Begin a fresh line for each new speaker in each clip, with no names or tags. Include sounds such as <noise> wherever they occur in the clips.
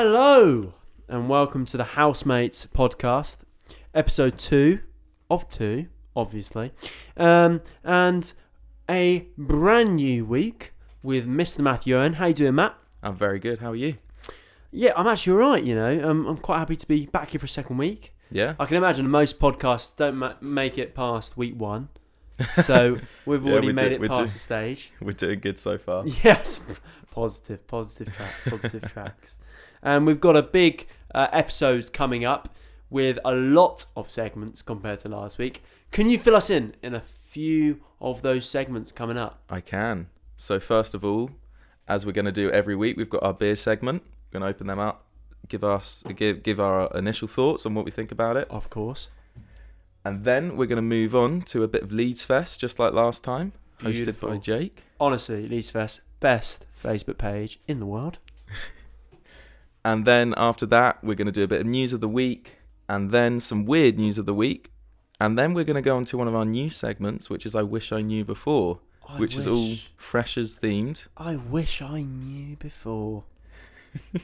Hello, and welcome to the Housemates podcast, episode two of two, obviously, um, and a brand new week with Mr. Matthew Owen. How you doing, Matt?
I'm very good. How are you?
Yeah, I'm actually all right. You know, um, I'm quite happy to be back here for a second week.
Yeah.
I can imagine most podcasts don't ma- make it past week one, so <laughs> we've
Yeah,
already
we
made it past the stage. <laughs>
We're doing good so far.
Yes, positive, positive tracks, positive <laughs> tracks. And we've got a big uh, episode coming up with a lot of segments compared to last week. Can you fill us in in a few of those segments coming up?
I can. So first of all, as we're going to do every week, we've got our beer segment. We're going to open them up, give us give give our initial thoughts on what we think about it,
Of course.
and then we're going to move on to a bit of Leeds Fess, just like last time, hosted
Beautiful.
by Jake.
Honestly, Leeds Fess, best Facebook page in the world. <laughs>
And then after that, we're going to do a bit of news of the week, and then some weird news of the week, and then we're going to go on to one of our new segments, which is I wish I knew before,
I
which is all
wish-
freshers themed.
I wish I knew before. <laughs>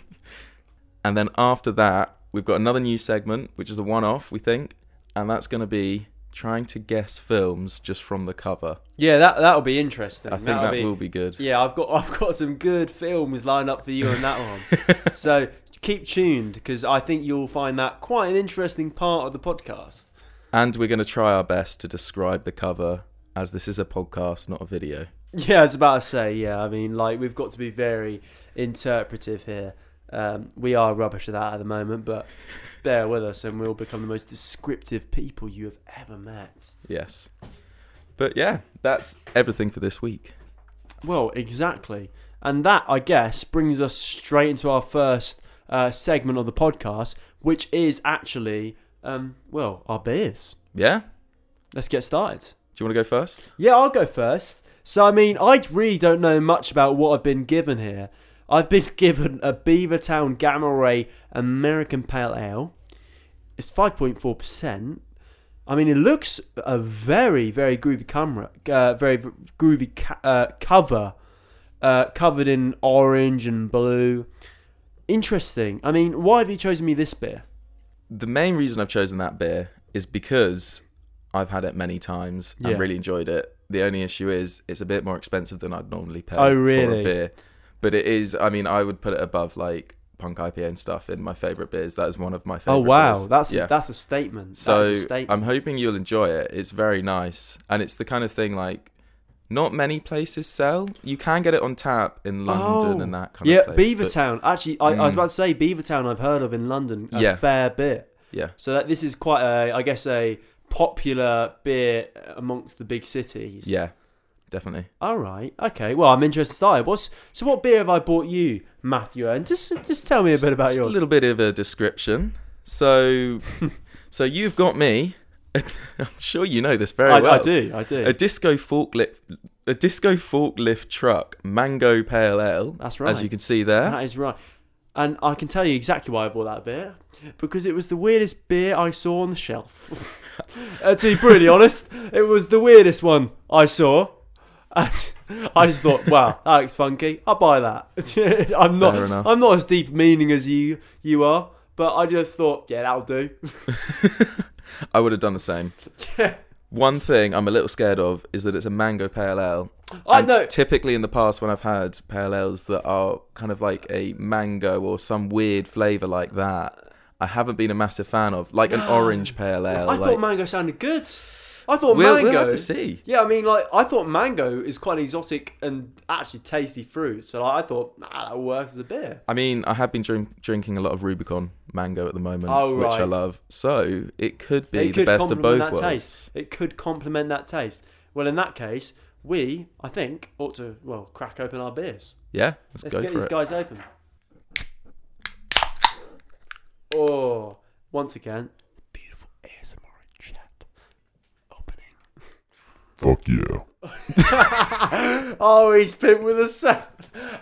And then after that, we've got another new segment, which is a one off, we think. And that's going to be trying to guess films just from the cover.
Yeah, that that'll be interesting.
I think
That'll
that
be,
will be good.
Yeah, I've got <laughs> I've got some good films lined up for you on that one. <laughs> so keep tuned because I think you'll find that quite an interesting part of the podcast.
And we're going to try our best to describe the cover as this is a podcast, not a video. <laughs>
Yeah, I was about to say. Yeah, I mean, like we've got to be very interpretive here. Um, we are rubbish at that at the moment, but bear with us, and we'll become the most descriptive people you have ever met.
Yes. But yeah, that's everything for this week.
Well, exactly. And that, I guess, brings us straight into our first uh, segment of the podcast, which is actually, um, well, our beers.
Yeah?
Let's get started.
Do you want to go first?
Yeah, I'll go first. So, I mean, I really don't know much about what I've been given here. I've been <laughs> given a Beavertown Gamma Ray American Pale Ale. It's 5.4%. I mean, it looks a very, very groovy camera, uh, very groovy ca- uh, cover, uh, covered in orange and blue. Interesting. I mean, why have you chosen me this beer?
The main reason I've chosen that beer is because I've had it many times and
Yeah.
really enjoyed it. The only issue is it's a bit more expensive than I'd normally pay
Oh,
for
really?
a beer. But it is, I mean, I would put it above like Punk IPA and stuff in my favorite beers. That is one of my favorite
Oh wow,
beers.
that's
yeah.
a, that's a statement. That
so
a statement.
I'm hoping you'll enjoy it. It's very nice, and it's the kind of thing like not many places sell. You can get it on tap in London
Oh.
and that kind
yeah,
of place. but-
Beavertown. Actually, I, I was
Mm.
about to say Beavertown. I've heard of in London a
Yeah.
fair bit.
Yeah,
So that this is quite a, I guess, a popular beer amongst the big cities.
yeah, definitely.
All right. Okay. Well, I'm interested. to start. What's so? What beer have I bought you, Matthew? And just just tell me a bit about
Just
yours.
a little bit of a description. So, <laughs> so you've got me. <laughs> I'm sure you know this very
I,
well.
I do. I do.
A disco forklift, a disco forklift truck, mango pale ale.
That's right.
As you can see there.
That is right. And I can tell you exactly why I bought that beer. Because it was the weirdest beer I saw on the shelf. <laughs> uh, to be brutally honest, it was the weirdest one I saw. <laughs> I just thought, wow, that looks funky. I'll buy that. <laughs> I'm not
Fair enough.
I'm not as deep meaning as you you are, but I just thought, yeah, that'll do. <laughs>
I would have done the same.
yeah.
One thing I'm a little scared of is that it's a mango pale ale.
I
And
know.
Typically, in the past, when I've had pale ales that are kind of like a mango or some weird flavour like that, I haven't been a massive fan of, like an orange pale ale.
I
like,
thought mango sounded good. I thought
we'll,
mango
we'll have to see.
Yeah, I mean, like I thought mango is quite an exotic and actually tasty fruit, so like, I thought nah, that'll work as a beer.
I mean, I have been drink, drinking a lot of Rubicon mango at the moment,
Oh,
which I love. So it could be
It
the
could
best of both
that
worlds.
taste. It could complement that taste. Well, in that case, we, I think, ought to well crack open our beers.
Yeah, let's,
Let's
go
get
for
these
it.
guys open. Oh, once again, beautiful ASMR
Fuck yeah. <laughs>
oh, he's pimped with a <laughs> sound.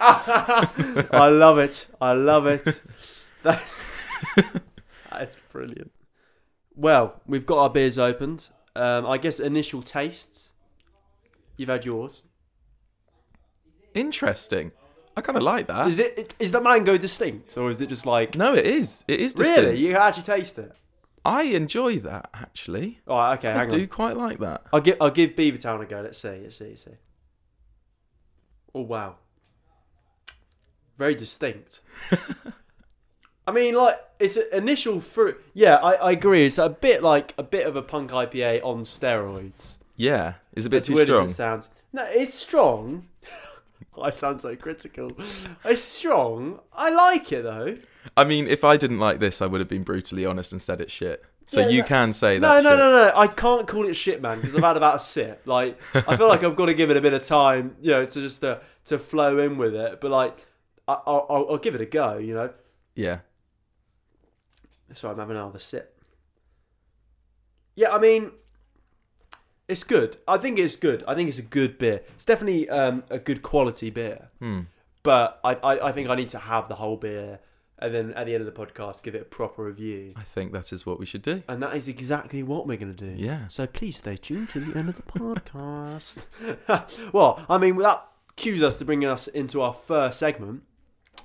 I love it. I love it. That's that's brilliant. Well, we've got our beers opened. Um, I guess initial tastes. You've had yours.
Interesting. I kind of like that.
Is it is the mango distinct or is it just like
No, it is. It is distinct.
really? You can actually taste it.
I enjoy that actually.
All right, okay,
I
hang
do
on.
quite like that.
I'll give I'll give Beavertown a go. Let's see. Let's see. Let's see. Oh wow, very distinct. <laughs> I mean, like it's an initial fruit. Yeah, I, I agree. It's a bit like a bit of a punk IPA on steroids.
Yeah, it's a bit
As
too
weird
strong.
As it sounds. No, it's strong. <laughs> I sound so critical. It's strong. I like it though.
I mean, if I didn't like this, I would have been brutally honest and said it's shit. So
Yeah,
you
no-
can say
No,
that.
no,
shit.
no, no. I can't call it shit, man, because I've had about a sip. Like, I feel like I've got to give it a bit of time, you know, to just to, to flow in with it. But like, I, I'll, I'll, I'll give it a go, you know.
Yeah,
Sorry, I'm having another sip. Yeah, I mean, it's good. I think it's good. I think it's a good beer. It's definitely um, a good quality beer.
Hmm.
But I, I, I think I need to have the whole beer, and then at the end of the podcast, give it a proper review.
I think that is what we should do.
And that is exactly what we're going to do.
Yeah.
So please stay tuned to the end of the podcast. <laughs> well, I mean, that cues us to bring us into our first segment,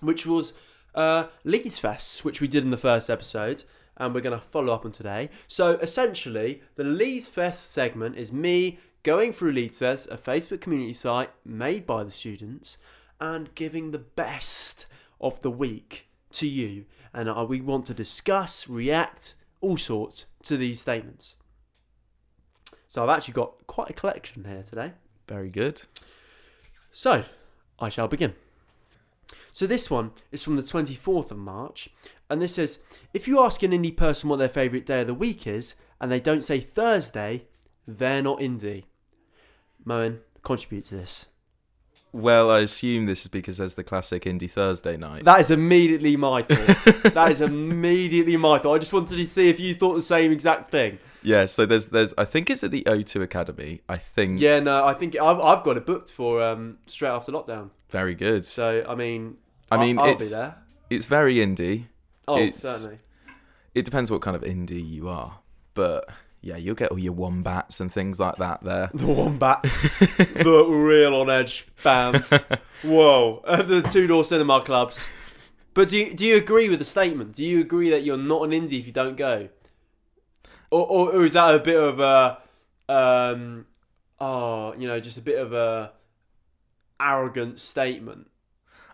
which was uh, Leeds Fess, which we did in the first episode, and we're going to follow up on today. So essentially, the Leeds Fess segment is me going through Leeds Fess, a Facebook community site made by the students, and giving the best of the week to you. And uh, we want to discuss, react, all sorts to these statements. So I've actually got quite a collection here today.
Very good.
So I shall begin. So this one is from the 24th of March, and this says if you ask an indie person what their favourite day of the week is, and they don't say Thursday, they're not indie. Moen, contribute to this.
Well, I assume this is because there's the classic Indie Thursday night.
That is immediately my <laughs> thought. that is immediately my thought. I just wanted to see if you thought the same exact thing.
yeah, so there's there's I think it's at the O2 Academy. I think.
Yeah, no, I think I've, I've got it booked for um, straight after lockdown.
Very good.
So I mean,
I
I'll-
mean,
I'll,
it's
be there.
it's very indie.
Oh,
it's-
certainly.
It depends what kind of indie you are, but yeah, you'll get all your wombats and things like that there.
The Wombats, the real on edge bands. Whoa, uh, the two door cinema clubs. But do you, do you agree with the statement? Do you agree that you're not an indie if you don't go? Or, or, or is that a bit of a, um, oh, you know, just a bit of a arrogant statement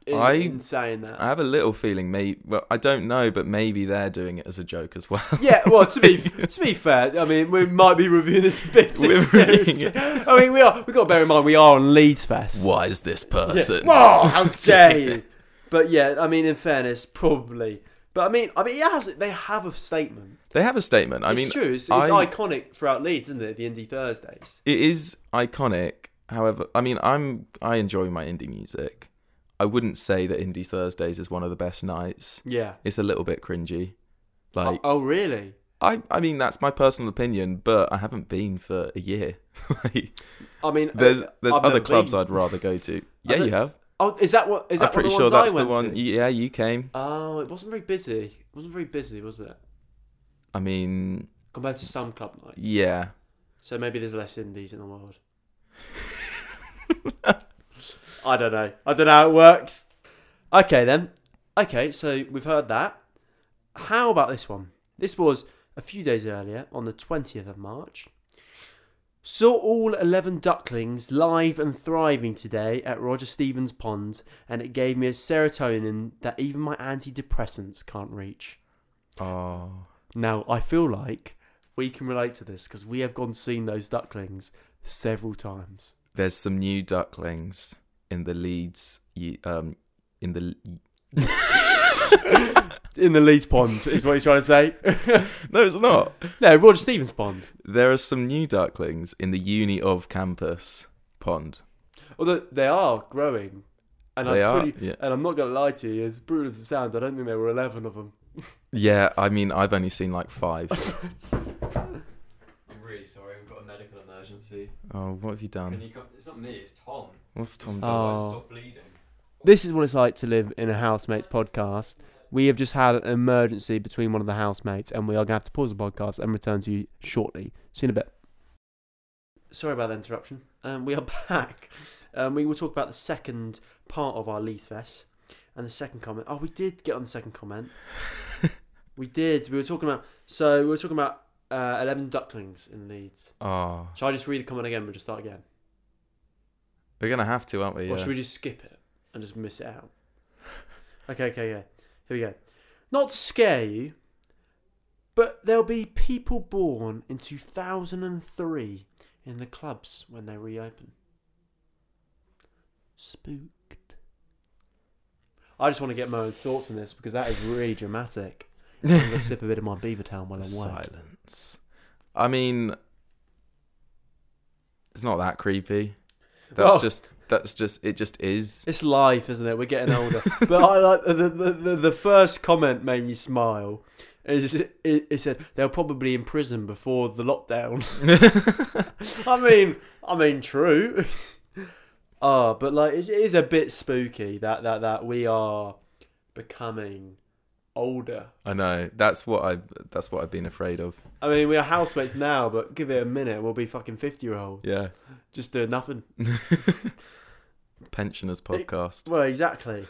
in,
I-
in saying that?
I have a little feeling, maybe. Well, I don't know, but maybe they're doing it as a joke as well.
Yeah, well, to be <laughs> to be fair, I mean, we might be reviewing this a bit too seriously. <laughs> I mean, we are. We got to bear in mind we are on Leeds Fess.
Why is this
Yeah.
person?
How <laughs> dare you? But yeah, I mean, in fairness, probably. But I mean, I mean, yeah, they have a statement.
They have a statement. I mean
it's
mean,
true. It's, it's
I-
iconic throughout Leeds, isn't it? The Indie Thursdays.
it is iconic. However, I mean, I'm I enjoy my indie music. I wouldn't say that Indie Thursdays is one of the best nights.
Yeah.
It's a little bit cringy. Like
oh, oh, really?
I, I mean, that's my personal opinion, but I haven't been for a year. <laughs> like,
I mean,
there's there's
I've
other clubs
been.
I'd rather go to. <laughs> Yeah, you have.
Oh, is that what? Is that
I'm pretty sure
of the ones
that's the one.
to?
Yeah, you came.
Oh, it wasn't very busy. It wasn't very busy, was it?
I mean,
Compared to some club nights.
yeah.
So maybe there's less indies in the world. <laughs> I don't know. I don't know how it works. Okay then. Okay, so we've heard that. How about this one? This was a few days earlier, on the 20th of March. Saw all 11 ducklings live and thriving today at Roger Stevens Pond, and it gave me a serotonin that even my antidepressants can't reach.
Oh,
Now, I feel like we can relate to this because we have gone seen those ducklings several times.
there's some new ducklings in the Leeds. Um, in the <laughs>
In the Leeds Pond, is what you're trying to say. <laughs>
no, it's not.
no, Roger Stevens Pond.
There are some new ducklings in the Uni of Campus pond.
Although they are growing. And
They
I'm
are,
pretty,
yeah.
and I'm not gonna lie to you, as brutal as it sounds, I don't think there were eleven of them. <laughs>
Yeah, I mean, I've only seen like five.
I'm really sorry. We've got a medical emergency.
Oh, what have you
Can
done?
you come? It's not me. It's Tom.
What's Tom
Tom?
Oh.
won't stop bleeding.
This is what it's like to live in a housemates podcast. We have just had an emergency between one of the housemates, and we are gonna have to pause the podcast and return to you shortly. See you in a bit. Sorry about the interruption. Um, we are <laughs> back, Um, we will talk about the second part of our Leeds Fess and the second comment. Oh, we did get on the second comment. <laughs> we did. We were talking about. So we were talking about uh, eleven ducklings in Leeds.
Oh,
Shall I just read the comment again? We'll just start again.
We're gonna have to, aren't we?
Or
Yeah.
should we just skip it and just miss it out? <laughs> Okay, okay, okay. Here we go. Not to scare you, but there'll be people born in 2003 in the clubs when they reopen. Spooked. I just want to get my own thoughts on this because that is really dramatic. <laughs> I'm going to sip a bit of my Beavertown while I'm wet.
Silence. I mean, it's not that creepy. That's
Oh.
just. That's just. It just is.
It's life, isn't it? We're getting older. but I like the, the, the, first comment made me smile. It, just- it, it said they'll probably in prison before the lockdown. <laughs> I mean, I mean, true. Ah, but like it is a bit spooky that that that we are becoming older.
I know. That's what I. That's what I've been afraid of.
I mean, we are housemates now, but give it a minute, we'll be fucking fifty year olds.
Yeah.
just doing nothing. <laughs>
Pensioners podcast.
Well, exactly.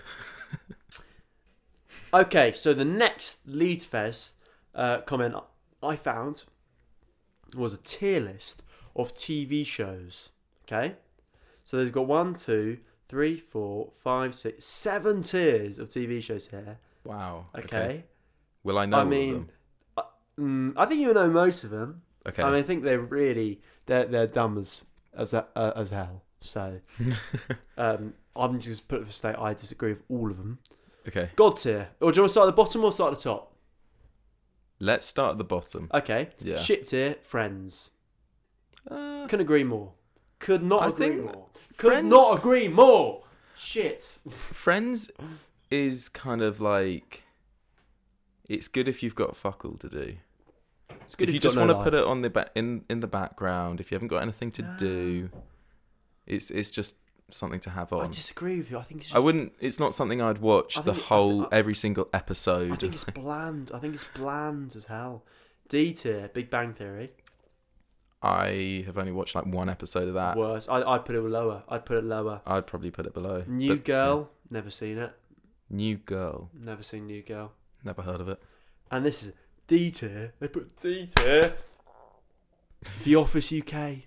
<laughs> okay, so the next Leeds Fess uh, comment I found was a tier list of TV shows. Okay, so they've got one, two, three, four, five, six, seven tiers of TV shows here.
Wow.
Okay,
Will I know
I mean,
them?
mm, I think you know most of them.
Okay.
I mean, I think they're really they're they're dumb as as uh, as hell. So <laughs> um, I'm just put it to state I disagree with all of them.
okay.
God tier. Or do you want to start at the bottom or start at the top?
Let's start at the bottom.
Okay.
Yeah.
Shit tier, Friends.
Uh,
Couldn't agree more. Could not
I
agree more. Could not agree more. Shit.
Friends is kind of like. It's good if you've got fuck all to do.
It's good
if you
you've
just want
no
to put it on the ba- in in the background, if you haven't got anything to do, ah. it's it's just something to have on.
I disagree with you. I think it's
I wouldn't. It's not something I'd watch the whole
I-
every single episode.
I think it's bland. I think it's bland as hell. D tier, Big Bang Theory.
I have only watched like one episode of that.
Worse. I I'd put it lower. I'd put it lower.
I'd probably put it below.
New
But,
Girl. Never seen it.
New Girl.
Never seen New Girl.
Never heard of it.
And this is D tier. They put D tier. The Office UK.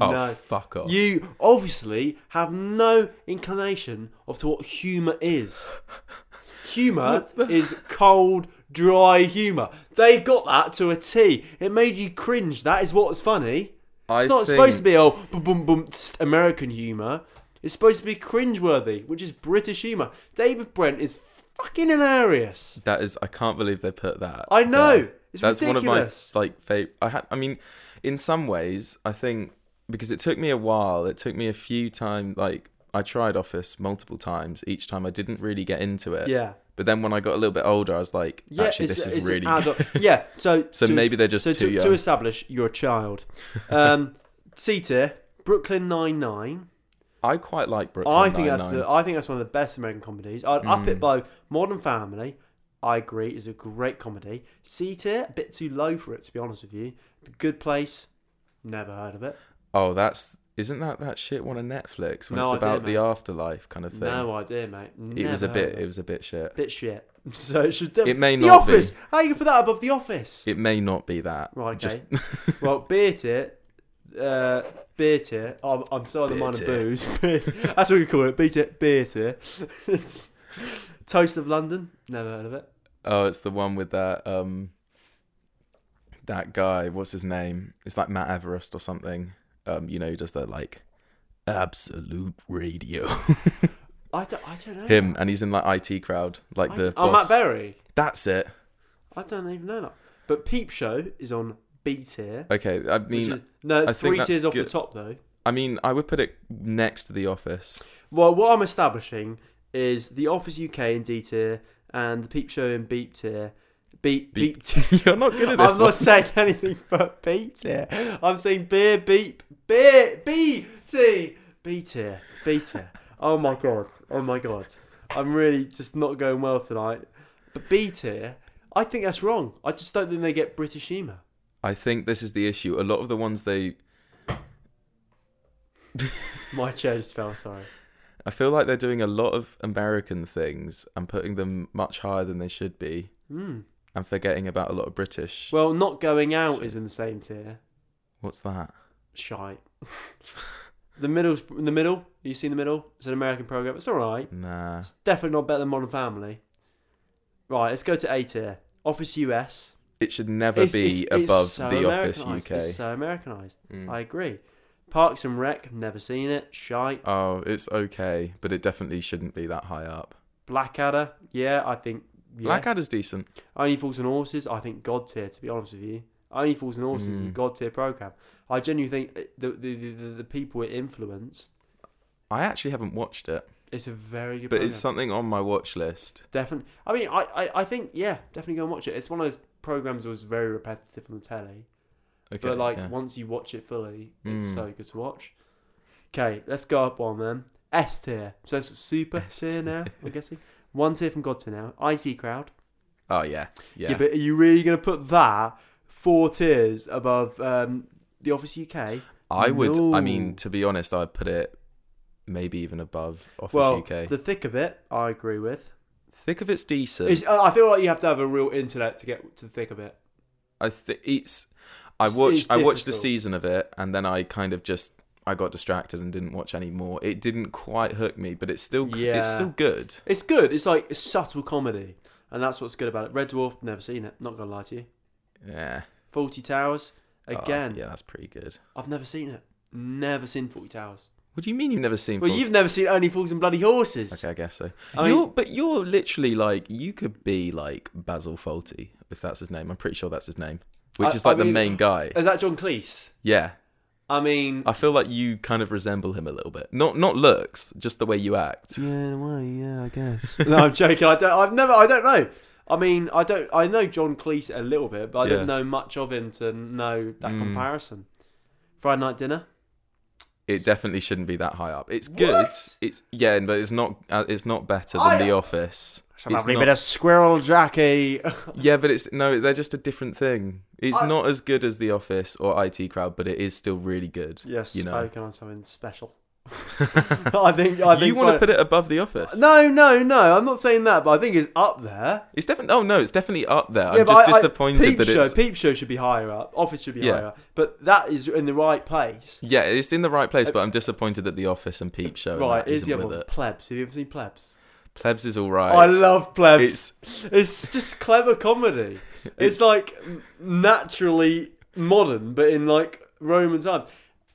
Oh,
no.
fuck off.
You obviously have no inclination of to what humour is. Humour <laughs> is cold, dry humour. They got that to a T. It made you cringe. That is what's funny.
I
It's not
think-
supposed to be oh boom boom boom tst, American humour. It's supposed to be cringeworthy, which is British humour. David Brent is fucking hilarious.
That is. I can't believe they put that.
I know.
there.
It's
That's
ridiculous.
one of my like favorite. I had. I mean, in some ways, I think because it took me a while. It took me a few times. Like I tried Office multiple times. Each time I didn't really get into it.
yeah.
But then when I got a little bit older, I was like,
Yeah,
actually, this is really good.
Yeah, <laughs> so
So
to-
maybe they're just
so
too
to,
young.
to establish you're a child. Um, <laughs> C tier, Brooklyn Nine Nine.
I quite like Brooklyn
I think that's the I think that's one of the best American comedies. I'd up it
Mm.
by Modern Family. I agree, is a great comedy. C tier, a bit too low for it to be honest with you. The Good Place, never heard of it.
Oh, that's isn't that that shit one on Netflix when
No
it's
idea,
about the afterlife kind of thing?
No idea, mate.
it was a
Never heard
bit.
of
It was a bit shit.
bit shit. <laughs> So it should.
It may
the
not be.
Office. How you can put that above The Office?
It may not be that.
Right, okay.
Just
well, <laughs> beer tier, uh, beer tier. I'm, I'm still on the
Beer
mind of
tier.
booze. <laughs> That's what we call it. Beer tier. Beer tier. <laughs> Toast of London. Never heard of it.
oh, it's the one with that um that guy. What's his name? It's like Matt Everest or something. Um, you know, who does the like absolute radio. <laughs>
I don't. I don't know.
Him and he's in like IT crowd, like
I
the
oh, Matt. Berry.
That's it.
I don't even know that. But Peep Show is on B tier.
Okay, I mean,
is- no, it's
think
three tiers off the top though.
I mean, I would put it next to The Office.
Well, what I'm establishing is the Office UK in D tier and the Peep Show in Beep tier. Beep
Beep.
Beep. tier.
You're not good at this
I'm
one.
not saying anything but beep tier. I'm saying beer beep beer B T B tier B tier. Oh my god! Oh my god! I'm really just not going well tonight. But B tier, I think that's wrong. I just don't think they get British humour.
I think this is the issue. A lot of the ones they <laughs>
My chair just fell. Sorry.
I feel like they're doing a lot of American things and putting them much higher than they should be,
Hmm.
and forgetting about a lot of British.
Well, not going out is in the same tier.
What's that?
Shite. <laughs> the middle's in the middle. You seen the middle? It's an American program. It's all right.
Nah.
It's definitely not better than Modern Family. Right, let's go to A tier. Office US.
It should never
It's-
be
it's- it's
above
so
The Office UK.
It's so Americanized.
Mm.
I agree. Parks and Rec. Never seen it. Shite.
Oh, it's okay, but it definitely shouldn't be that high up.
Blackadder. Yeah, I think. Yeah.
Blackadder's decent.
Only Fools and Horses. I think God tier. To be honest with you, Only Fools and Horses is a
Mm.
God tier program. I genuinely think the the, the the the people it influenced.
I actually haven't watched it,
It's a very good.
but
program.
it's something on my watch list.
Definitely. I mean, I, I, I think yeah, definitely go and watch it. It's one of those programs was very repetitive on the telly,
Okay,
but like
yeah.
once you watch it fully, it's
Mm.
so good to watch. Okay, let's go up one then. S tier. So it's super
S
tier now. I'm guessing one tier from God tier now. IT crowd.
oh yeah, yeah.
but are you really gonna put that four tiers above um, the Office UK?
I would. I mean, to be honest, I'd put it maybe even above Office
well,
UK.
the thick of it, I agree with.
Thick of it's decent.
It's, uh, I feel like you have to have a real internet to get to the thick of it.
I think it's. I
It's-
watched.
it's
I watched a
difficult.
season of it, and then I kind of just. I got distracted and didn't watch any more. It didn't quite hook me, but it's still.
Yeah.
It's still good.
It's good. It's like it's subtle comedy, and that's what's good about it. Red Dwarf, never seen it. Not gonna lie to you.
Yeah.
Fawlty Towers,
Oh,
again.
yeah, that's pretty good.
I've never seen it. Never seen Fawlty Towers.
What do you mean you've never seen?
Well, you've never seen Only Fools and Bloody Horses.
Okay, I guess so.
I mean-
you're, but you're literally like you could be like Basil Fawlty if that's his name. I'm pretty sure that's his name, which
I-
is like
I
the
mean-
main guy.
Is that John Cleese?
Yeah,
I mean,
I feel like you kind of resemble him a little bit. Not not looks, just the way you act.
yeah, well, yeah, I guess. <laughs> no, I'm joking. I don't. I've never. I don't know. I mean, I don't. I know John Cleese a little bit, but I
Yeah.
don't know much of him to know that
Mm.
comparison. Friday night dinner.
It definitely shouldn't be that high up. It's good.
What?
It's yeah, but it's not. Uh, it's not better than
I-
The Office.
It's
It's
lovely
not-
bit of squirrel Jackie. <laughs> <laughs>
Yeah, but it's no. They're just a different thing. It's
I-
not as good as The Office or IT Crowd, but it is still really good.
yes,
you know.
spoken on something special. <laughs> I think. I think.
you want to put it above The Office?
No, no, no. I'm not saying that, but I think it's up there.
It's definitely. Oh no, it's definitely up there.
Yeah,
I'm just
I- I-
disappointed
Peep
that
show,
it's.
Peep show should be higher up. Office should be
Yeah.
higher up. But that is in the right place.
Yeah, it's in the right place, uh, but I'm disappointed that The Office and Peep Show
right, is the other one
it.
Plebs? Have you ever seen Plebs?
Plebs is all right.
I love Plebs.
it's
It's just clever comedy. <laughs> It's,
It's-
like naturally modern, but in like Roman times.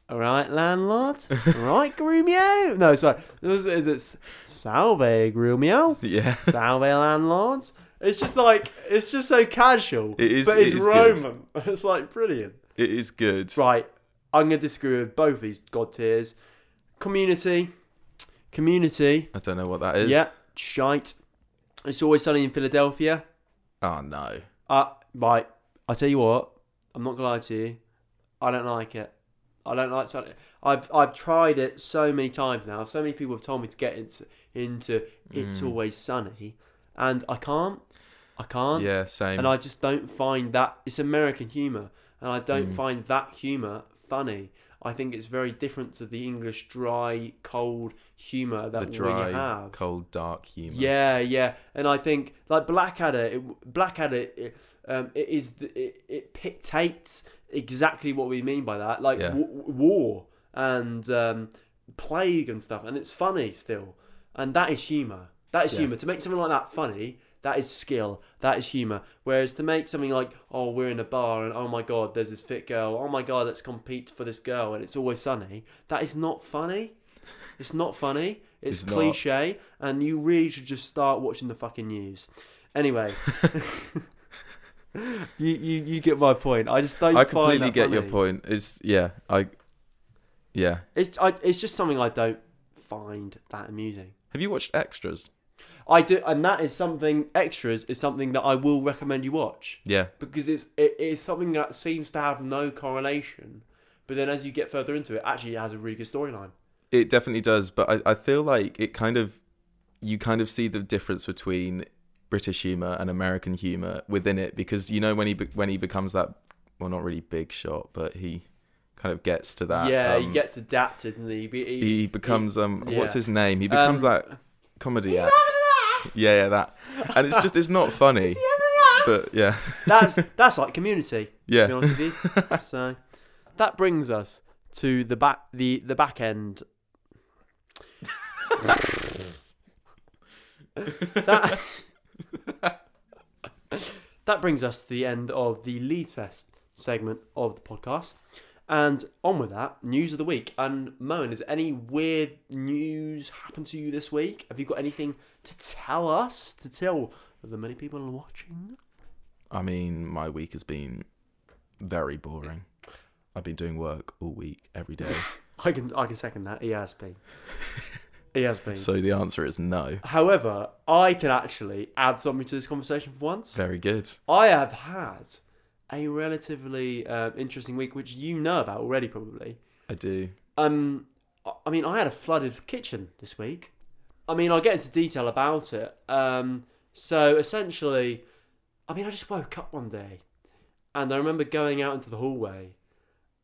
All right, landlord. All <laughs> right, Grumio. No, sorry. Is it Salve, Grumio? <laughs>
yeah.
Salve, landlords. It's just like it's just so casual.
It is-
but it's
it is good.
Roman. <laughs> It's like brilliant.
It is good.
Right, I'm gonna disagree with both these god tiers. Community, community.
I don't know what that is.
Yeah, shite. It's always sunny in Philadelphia.
Oh no.
Uh, right. I tell you what. I'm not gonna lie to you. I don't like it. I don't like sunny. I've I've tried it so many times now. So many people have told me to get into into It's
Mm.
Always Sunny, and I can't. I can't.
Yeah, same.
And I just don't find that it's American humor, and I don't
Mm.
find that humor funny. I think it's very different to the English dry, cold humor
the
that
dry,
we have.
cold, dark humor.
Yeah, yeah, and I think like Blackadder, it, Blackadder, it, um, it is the, it, it dictates exactly what we mean by that, like
Yeah.
w- war and um, plague and stuff, and it's funny still, and that is humor. That is
Yeah.
humor. To make something like that funny, that is skill. That is humor. Whereas to make something like, oh, we're in a bar and oh my god, there's this fit girl. Oh my god, let's compete for this girl, and it's always sunny. That is not funny. It's not funny. It's,
It's not.
cliche, and you really should just start watching the fucking news. Anyway, <laughs> <laughs> you, you you get my point. I just don't.
I completely get your point. It's yeah, I yeah.
It's I, it's just something I don't find that amusing.
Have you watched Extras?
I do, and that is something. Extras is something that I will recommend you watch
Yeah.
because it's it is something that seems to have no correlation, but then as you get further into it, actually it has a really good storyline.
It definitely does, but I, I feel like it kind of you kind of see the difference between British humor and American humor within it because you know when he be, when he becomes that well not really big shot but he kind of gets to that.
yeah, he
um,
gets adapted and he, he,
He becomes um. What's his name? He becomes
Um,
that comedy act. Yeah, yeah, that. And it's just it's not funny. But yeah,
that's that's like Community. To be
yeah.
honest with you. <laughs> so that brings us to the back the the back end. <laughs> that <laughs> that brings us to the end of the Leeds Fess segment of the podcast. And on with that, news of the week. And Moen, has any weird news happened to you this week? Have you got anything to tell us? To tell the many people watching?
I mean, my week has been very boring. I've been doing work all week, every day. <laughs>
I can I can second that. Been. <laughs> He has been.
So the answer is no.
However, I can actually add something to this conversation for once.
Very good.
I have had a relatively um, interesting week, which you know about already, probably.
I do.
Um, I- mean, I had a flooded kitchen this week. I mean, I'll get into detail about it. Um, so essentially, I mean, I just woke up one day, and I remember going out into the hallway,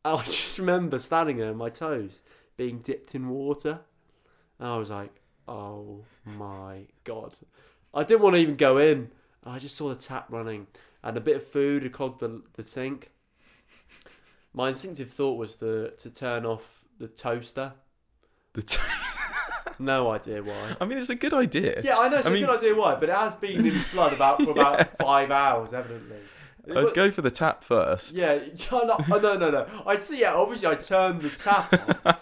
and <laughs> I just remember standing there, my toes being dipped in water, and I was like, "Oh my god!" I didn't want to even go in. I just saw the tap running, and a bit of food had clogged the the sink. My instinctive thought was to to turn off the toaster.
The t-
No idea why. <laughs>
I mean, it's a good idea.
Yeah, I know it's
I
a
mean-
good idea why, but it has been in flood about for about <laughs> five hours, evidently. It
I'd
was-
go for the tap first.
yeah, <laughs> no, no, no, no. I'd see. Yeah, obviously, I turned the tap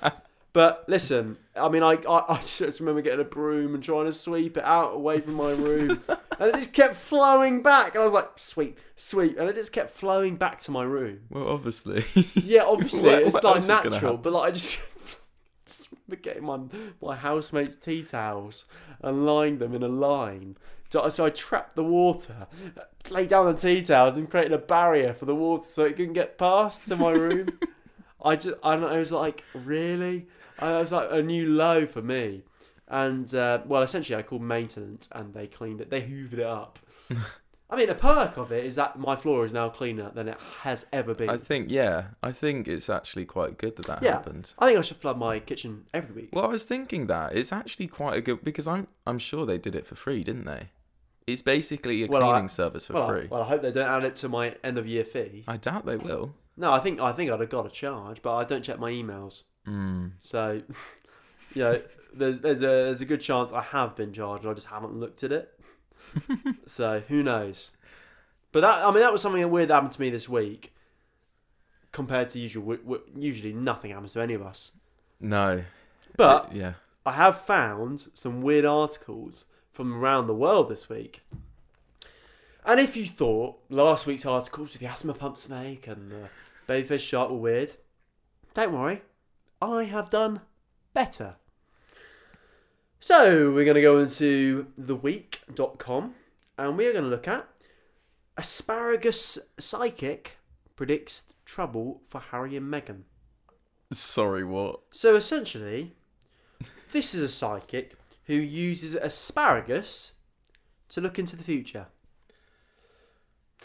on. But listen, I mean, I, I I just remember getting a broom and trying to sweep it out away from my room, <laughs> and it just kept flowing back. And I was like, sweep, sweep, and it just kept flowing back to my room.
Well, obviously.
Yeah, obviously <laughs>
What-
it's
what
like
else is gonna
natural, but like I just, <laughs> just remember getting my my housemates' tea towels and lined them in a line. So, so I trapped the water, laid down the tea towels, and created a barrier for the water so it couldn't get past to my room. I just, I don't know, I was like, really? I was like a new low for me. And uh, well, essentially, I called maintenance, and they cleaned it. They hoovered it up. <laughs> I mean, a perk of it is that my floor is now cleaner than it has ever been.
I think, yeah, I think it's actually quite good that that
Yeah.
happened.
I think I should flood my kitchen every week.
Well, I was thinking that it's actually quite a good because I'm I'm sure they did it for free, didn't they? It's basically a
Well, I-
cleaning service for
well,
free.
I, well, I hope they don't add it to my end of year fee.
I doubt they will.
No, I think I think I'd have got a charge, but I don't check my emails,
Mm.
so <laughs> you know, there's there's a there's a good chance I have been charged. I just haven't looked at it. <laughs> so who knows? But that I mean that was something weird that happened to me this week. Compared to usual, usually nothing happens to any of us.
No,
But
It- yeah,
I have found some weird articles from around the world this week. And if you thought last week's articles with the asthma pump snake and the babyfish shark were weird, don't worry, I have done better. So we're going to go into theweek.com and we are going to look at asparagus psychic predicts trouble for Harry and Meghan.
sorry, what?
So essentially, this is a psychic who uses asparagus to look into the future.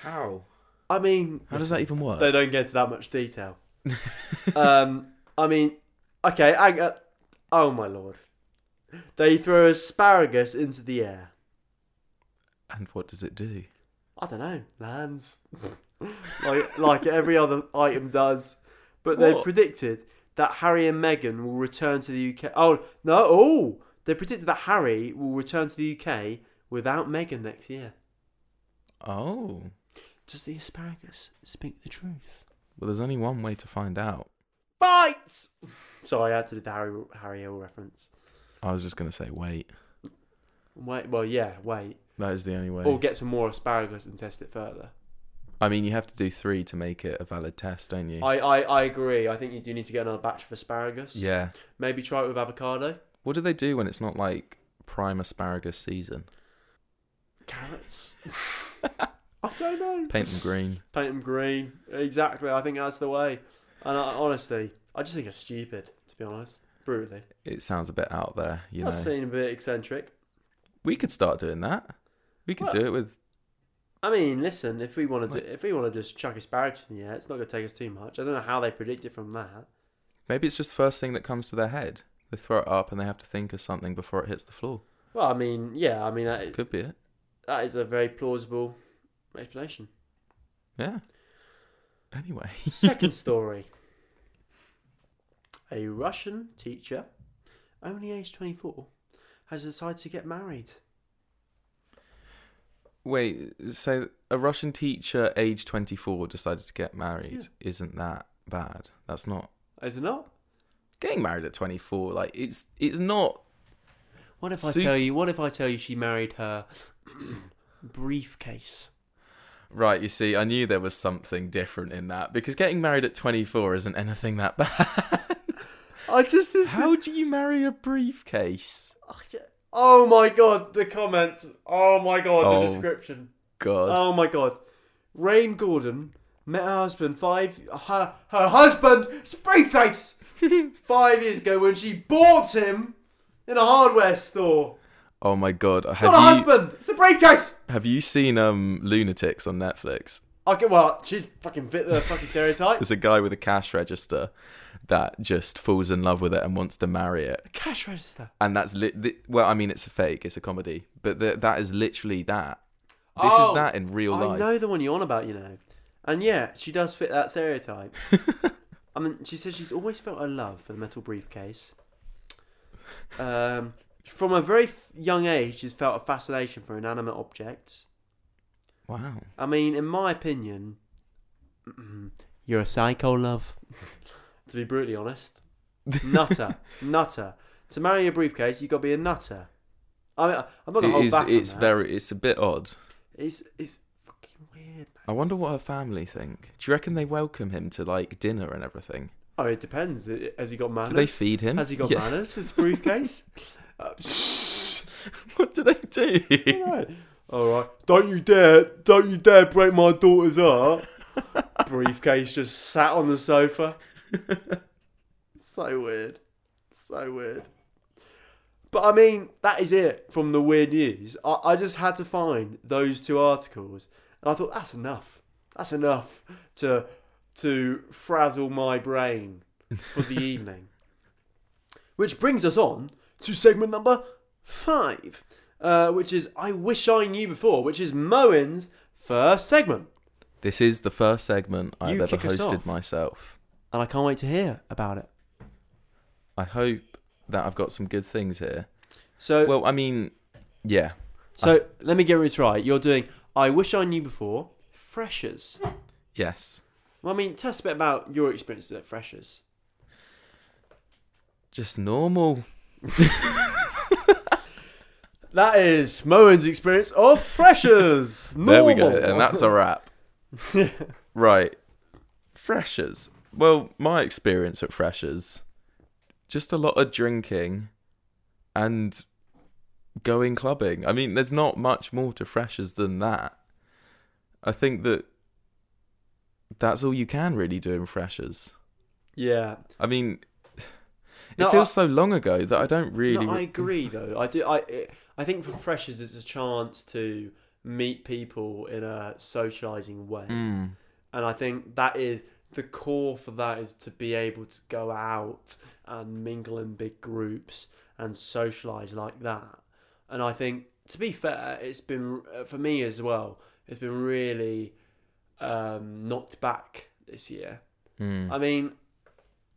How?
I mean,
How does that even work?
they don't get into that much detail. <laughs> um, I mean, okay, I, uh, oh my lord. They throw asparagus into the air.
And what does it do?
I don't know, lands. <laughs> like like every other item does. But
What?
predicted that Harry and Meghan will return to the UK. Oh, no. Oh, they predicted that Harry will return to the UK without Meghan next year.
Oh,
Does the asparagus speak the truth?
well, there's only one way to find out.
Bites! Sorry, I had to do the Harry, Harry Hill reference.
I was just gonna say, wait.
Wait, well, yeah, wait.
That is the only way.
Or get some more asparagus and test it further.
I mean, you have to do three to make it a valid test, don't you?
I, I, I agree. I think you do need to get another batch of asparagus.
yeah.
Maybe try it with avocado.
What do they do when it's not like prime asparagus season?
Carrots. <laughs> I don't know.
Paint them green.
Paint them green. Exactly. I think that's the way. And I, honestly, I just think it's stupid, to be honest. Brutally.
It sounds a bit out there, you know.
Does seem a bit eccentric.
We could start doing that. We could
Well-
do it with
I mean, listen, if we wanted to, if we want to just chuck asparagus in the air, it's not going to take us too much. I don't know how they predict it from that.
Maybe it's just the first thing that comes to their head. They throw it up and they have to think of something before it hits the floor.
Well, I mean, yeah, I mean that,
Could be it.
that is a very plausible explanation.
Yeah. Anyway.
Second story. <laughs> A Russian teacher, only aged 24, has decided to get married.
Wait, so a Russian teacher aged 24 decided to get married. Isn't that bad? That's not
Is it not?
getting married at 24 like it's it's not
What if I tell you? What if I tell you she married her <clears throat> briefcase?
right, you see, I knew there was something different in that because getting married at 24 isn't anything that <laughs> bad.
I just this.
How do you marry a briefcase?
Oh my god, the comments. Oh my god,
Oh.
the description.
God.
Oh my god. Rain Gordon met her husband five. Her, her husband's briefcase <laughs> five years ago when she bought him in a hardware store.
Oh my god. Have
not a
you
husband. It's a briefcase.
have you seen um Lunatics on Netflix?
Okay, well, she fucking fit the fucking stereotype.
There's a guy with a cash register that just falls in love with it and wants to marry it.
A cash register.
And that's li- li- well, I mean, it's a fake, it's a comedy, but th- that is literally that. This
Oh,
is that in real
I
life.
I know the one you're on about, you know. And yeah, she does fit that stereotype. <laughs> I mean, she says she's always felt a love for the metal briefcase. Um, from a very f- young age, she's felt a fascination for inanimate objects.
Wow.
I mean, in my opinion, <clears throat> you're a psycho, love. <laughs> to be brutally honest, nutter, <laughs> nutter. To marry a briefcase, you've got to be a nutter. I mean, I'm not gonna
It
hold
is.
back.
It's
on that.
very. It's a bit odd.
It's it's fucking weird.
I wonder what her family think. Do you reckon they welcome him to like dinner and everything?
Oh, it depends. Has he got manners?
Do they feed him?
Has he got
Yeah.
manners? His briefcase. <laughs> uh, <laughs>
What do they do?
right. All right. Don't you dare! Don't you dare break my daughter's heart. briefcase just sat on the sofa. <laughs> so weird. So weird. But I mean, that is it from the weird news. I, I just had to find those two articles, and I thought that's enough. That's enough to to frazzle my brain for the <laughs> evening. Which brings us on to segment number five, uh, which is I Wish I Knew Before, which is Moen's first segment.
This is the first segment I've
You
ever hosted myself.
And I can't wait to hear about it.
I hope that I've got some good things here.
So,
Well, I mean, yeah,
so let me get this right. You're doing I Wish I Knew Before, Freshers.
yes.
Well, I mean, tell us a bit about your experiences at Freshers.
Just normal. <laughs>
That is Moen's experience of Freshers. <laughs>
There we go, and that's a wrap. <laughs> right. Freshers. Well, my experience at Freshers, just a lot of drinking and going clubbing. I mean, there's not much more to Freshers than that. I think that that's all you can really do in Freshers.
yeah.
I mean, it
No,
feels
I-
so long ago that I don't really.
No, I agree though. I do. I I think for freshers, it's a chance to meet people in a socializing way,
Mm.
and I think that is the core for that is to be able to go out and mingle in big groups and socialize like that. And I think, to be fair, it's been uh, for me as well. It's been really um, knocked back this year.
Mm.
I mean,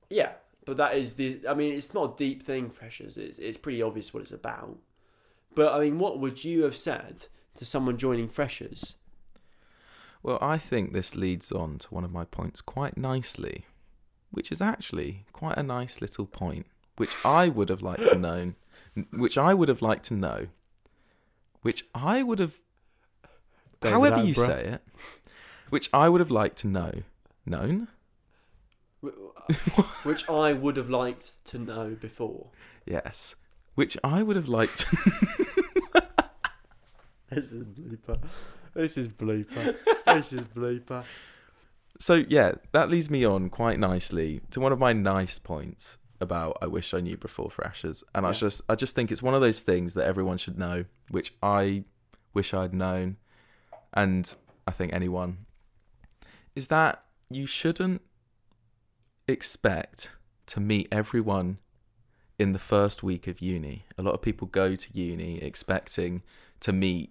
yeah, but that is the. I mean, it's not a deep thing, freshers. It's it's pretty obvious what it's about. But I mean, what would you have said to someone joining freshers?
Well, I think this leads on to one of my points quite nicely, which is actually quite a nice little point, which I would have liked to know, which I would have liked to know, which I would have,
David
however you
Attenborough.
say it, which I would have liked to know, known, uh,
Which I would have liked to know before.
yes, which I would have liked. <laughs>
This is blooper. This is blooper. <laughs> this is blooper.
So yeah, that leads me on quite nicely to one of my nice points about I wish I knew before freshers, and I just I just think it's one of those things that everyone should know, which I wish I'd known, and I think anyone, is that you shouldn't expect to meet everyone in the first week of uni. A lot of people go to uni expecting to meet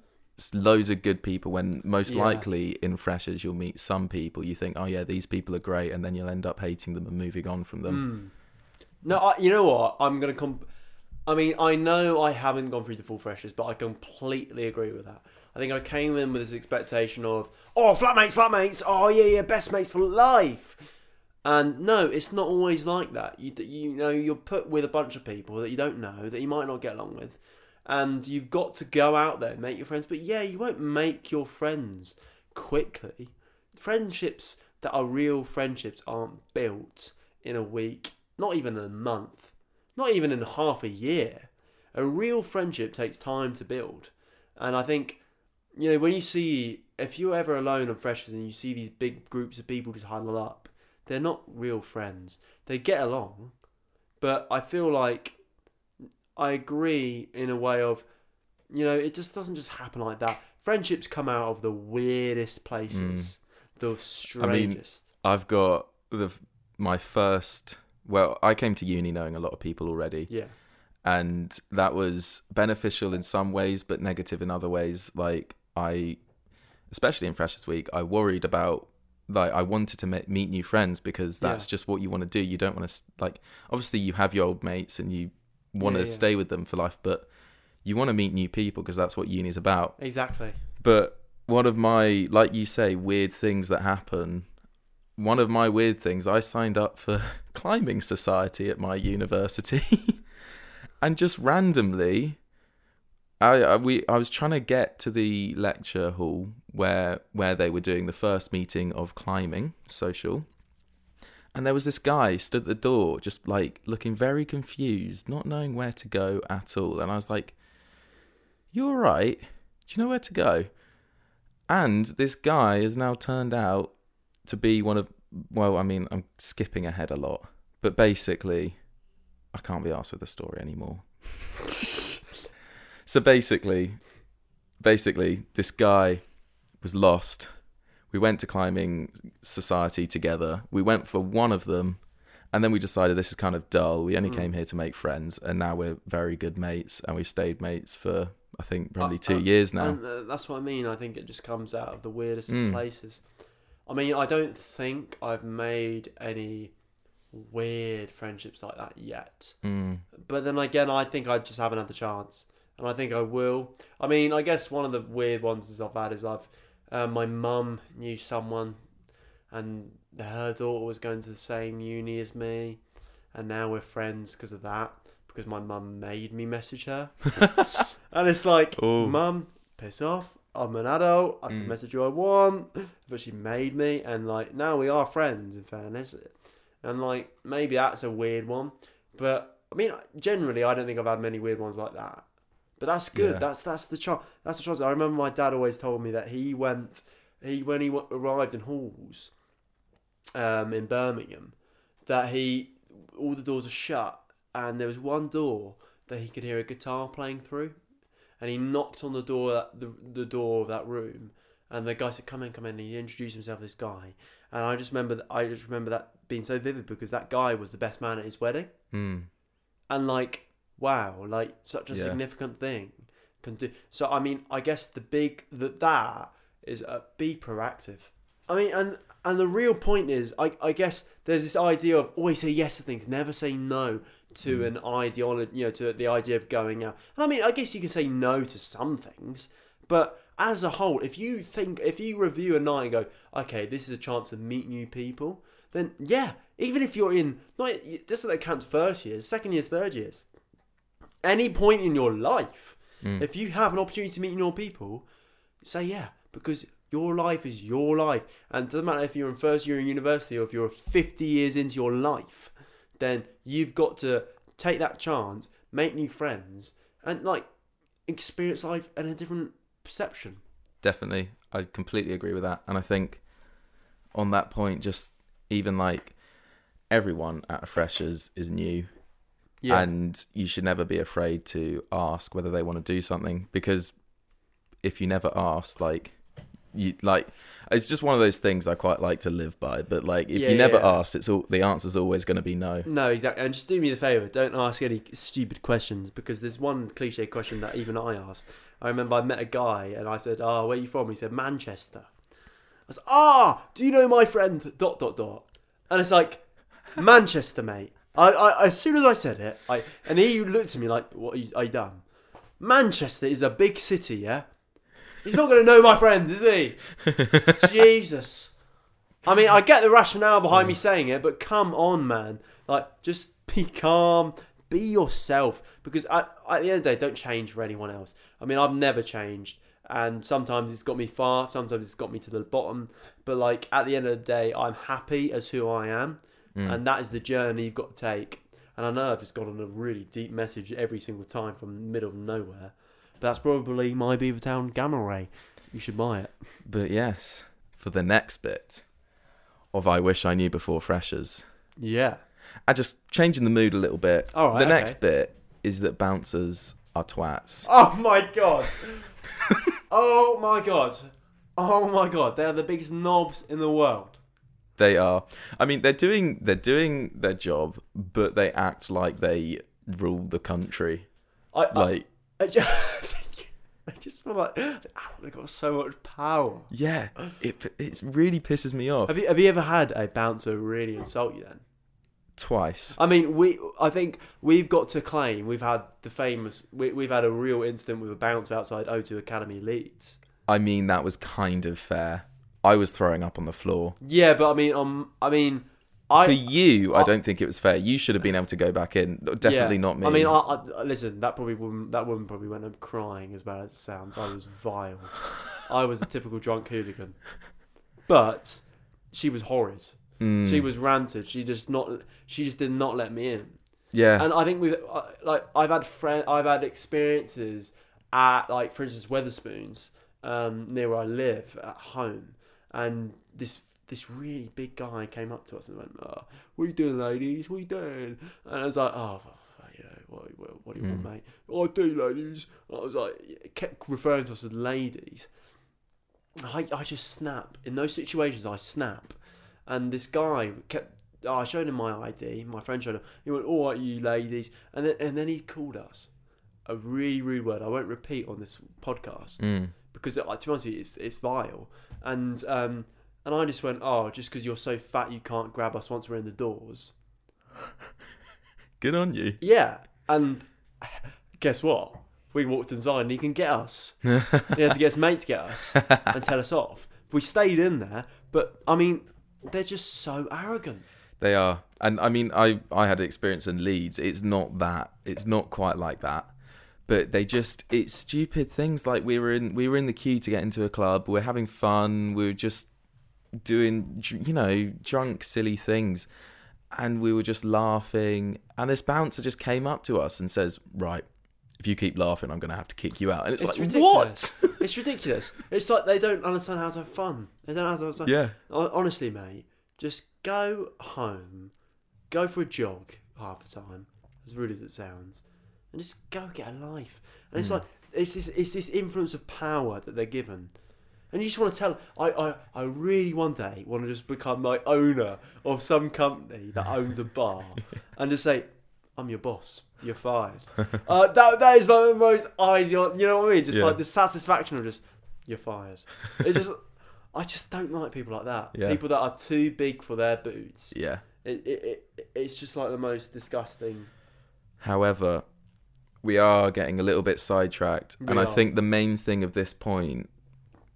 loads of good people when most
Yeah.
likely in freshers you'll meet some people you think oh yeah these people are great and then you'll end up hating them and moving on from them
Mm. No, I, you know what? I'm gonna come. I mean, I know I haven't gone through the full freshers, but I completely agree with that. I think I came in with this expectation of, oh, flatmates, flatmates, oh yeah, yeah, best mates for life. And no, it's not always like that. You you know you're put with a bunch of people that you don't know that you might not get along with, and you've got to go out there and make your friends. But yeah, you won't make your friends quickly. Friendships that are real friendships aren't built in a week, not even a month, not even in half a year. A real friendship takes time to build, and I think you know when you see if you're ever alone on freshers and you see these big groups of people just huddle up, they're not real friends. They get along, but I feel like I agree in a way of, you know, it just doesn't just happen like that. Friendships come out of the weirdest places, mm. the strangest.
I mean, I've got the my first well i came to uni knowing a lot of people already
yeah,
and that was beneficial in some ways but negative in other ways like i especially in freshers week i worried about like i wanted to me- meet new friends because that's
Yeah.
just what you want to do you don't want to like obviously you have your old mates and you want to
Yeah, yeah.
stay with them for life but you want to meet new people because that's what uni is about
exactly.
but one of my like you say weird things that happen one of my weird things i signed up for <laughs> climbing society at my university <laughs> and just randomly I, I we I was trying to get to the lecture hall where where they were doing the first meeting of climbing social and there was this guy stood at the door just like looking very confused not knowing where to go at all. And I was like you all right? Do you know where to go? And this guy has now turned out to be one of well I mean I'm skipping ahead a lot but basically I can't be asked with the story anymore. <laughs> So basically, basically, this guy was lost. We went to climbing society together. We went for one of them, and then we decided this is kind of dull. We only
Mm.
came here to make friends, and now we're very good mates, and we've stayed mates for I think probably
Uh,
two
uh,
years now.
And uh, that's what I mean. I think it just comes out of the weirdest
Mm.
of places. I mean, I don't think I've made any weird friendships like that yet.
Mm.
But then again, I think I just haven't had the chance, and I think I will. I mean, I guess one of the weird ones is I've had is I've uh, my mum knew someone, and her daughter was going to the same uni as me, and now we're friends because of that. Because my mum made me message her, <laughs> and it's like, mum, piss off. I'm an adult. I can
Mm.
message who I want, but she made me, and like now we are friends. In fairness, and like maybe that's a weird one, but I mean, generally, I don't think I've had many weird ones like that. But that's good.
Yeah.
That's that's the chance. That's the chance. I remember my dad always told me that he went, he when he w- arrived in halls, um, in Birmingham, that he all the doors were shut, and there was one door that he could hear a guitar playing through, and he knocked on the door the the door of that room, and the guy said, "Come in, come in." And he introduced himself as this guy, and I just remember that I just remember that being so vivid because that guy was the best man at his wedding
Mm.
and like wow like such a
Yeah.
significant thing can do so i mean i guess the big that that is uh, be proactive i mean and and the real point is i i guess there's this idea of always say yes to things never say no to
Mm.
an ideology you know to the idea of going out and i mean i guess you can say no to some things but as a whole if you think if you review a night and go okay this is a chance to meet new people then yeah even if you're in not this doesn't first years second years third years any point in your life
Mm.
if you have an opportunity to meet new people say yeah because your life is your life. And it doesn't matter if you're in first year in university or if you're 50 years into your life then you've got to take that chance make new friends and like experience life in a different perception.
Definitely. I completely agree with that. And i think on that point just even like everyone at a freshers is new and you should never be afraid to ask whether they want to do something because if you never ask like you like it's just one of those things I quite like to live by. But like if
Yeah,
you never
yeah.
ask, it's all the answer's always going to be no.
No, exactly. And just do me the favour, don't ask any stupid questions because there's one cliche question that even I asked. I remember I met a guy and I said, "Oh, where are you from?" He said, "Manchester." I was, "Ah, do you know my friend?" Dot dot dot. And it's like, Manchester, mate. I, I as soon as I said it, I and he looked at me like, "What are you, are you done?" Manchester is a big city, yeah. He's not going to know my friend, is he? <laughs> Jesus. I mean, I get the rationale behind me saying it, but come on, man. Like, just be calm, be yourself. Because at, at the end of the day, don't change for anyone else. I mean, I've never changed. And sometimes it's got me far, sometimes it's got me to the bottom. But, like, at the end of the day, I'm happy as who I am.
Mm.
And that is the journey you've got to take. And I know I've just gone on a really deep message every single time from the middle of nowhere. But that's probably my Beavertown Gamma Ray. You should buy it.
But yes, for the next bit of I wish I knew before freshers,
Yeah.
and just changing the mood a little bit.
All right,
the
okay.
next bit is that bouncers are twats.
Oh my god. <laughs> oh my god. Oh my god. They are the biggest knobs in the world.
They are. I mean, they're doing they're doing their job, but they act like they rule the country.
I, I,
Like,
I, just, <laughs> I just feel like oh, they've got so much power.
yeah, it it really pisses me off.
Have you have you ever had a bouncer really insult you then?
Twice.
I mean, we I think we've got to claim we've had the famous we, we've had a real incident with a bouncer outside O2 Academy Leeds.
I mean, that was kind of fair. I was throwing up on the floor.
Yeah, but I mean, um, I mean, I
For you, I
I-
don't think it was fair. You should have been able to go back in. Definitely
Yeah.
not me.
I mean, I, I, listen. That probably woman, that woman probably went up crying as bad as it sounds. I was vile. I was a <laughs> typical drunk hooligan, but she was horrid.
Mm,
She was ranted. She just not. She just did not let me in.
yeah.
And I think we like I've had friend I've had experiences at like for instance Wetherspoons um, near where I live at home, and this this really big guy came up to us and went, oh, "What are you doing, ladies? What are you doing?" And I was like, "Oh." You know, what, what, what do you want,
Mm.
mate? Oh, I do, ladies. And I was like, kept referring to us as ladies. I, I just snap. In those situations, I snap. And this guy kept oh, I showed him my ID. My friend showed him. He went, "All right, you ladies," and then and then he called us a really rude word. I won't repeat on this podcast
Mm.
Because, like to be honest with you, it's it's vile. And um and I just went, "Oh, just because you're so fat, you can't grab us once we're in the doors." <laughs>
Good on you.
Yeah, and <laughs> guess what? We walked inside, and he can get us. <laughs> he had to get his mate to get us and tell us off. We stayed in there, but I mean, they're just so arrogant.
They are, and I mean, I I had experience in Leeds. It's not that. It's not quite like that. But they just it's stupid things like we were in we were in the queue to get into a club. We're having fun. We were just doing you know drunk silly things, and we were just laughing. And this bouncer just came up to us and says, "Right, if you keep laughing, I'm going to have to kick you out." And it's,
It's
like,
ridiculous.
what? <laughs>
It's ridiculous. It's like they don't understand how to have fun. They don't how to have fun.
yeah,
Honestly, mate, just go home, go for a jog half the time, as rude as it sounds, and just go get a life. And it's
Mm.
like it's this it's this influence of power that they're given. And you just want to tell. I, I, I really one day want to just become like owner of some company that <laughs> owns a bar, and just say, "I'm your boss. You're fired." <laughs> uh, that that is like the most ideal. You know what I mean? Just
Yeah.
like the satisfaction of just, "You're fired." It just, <laughs> I just don't like people like that.
Yeah.
People that are too big for their boots.
yeah.
It, it, it it's just like the most disgusting.
However, we are getting a little bit sidetracked,
We
and I think the main thing of this point,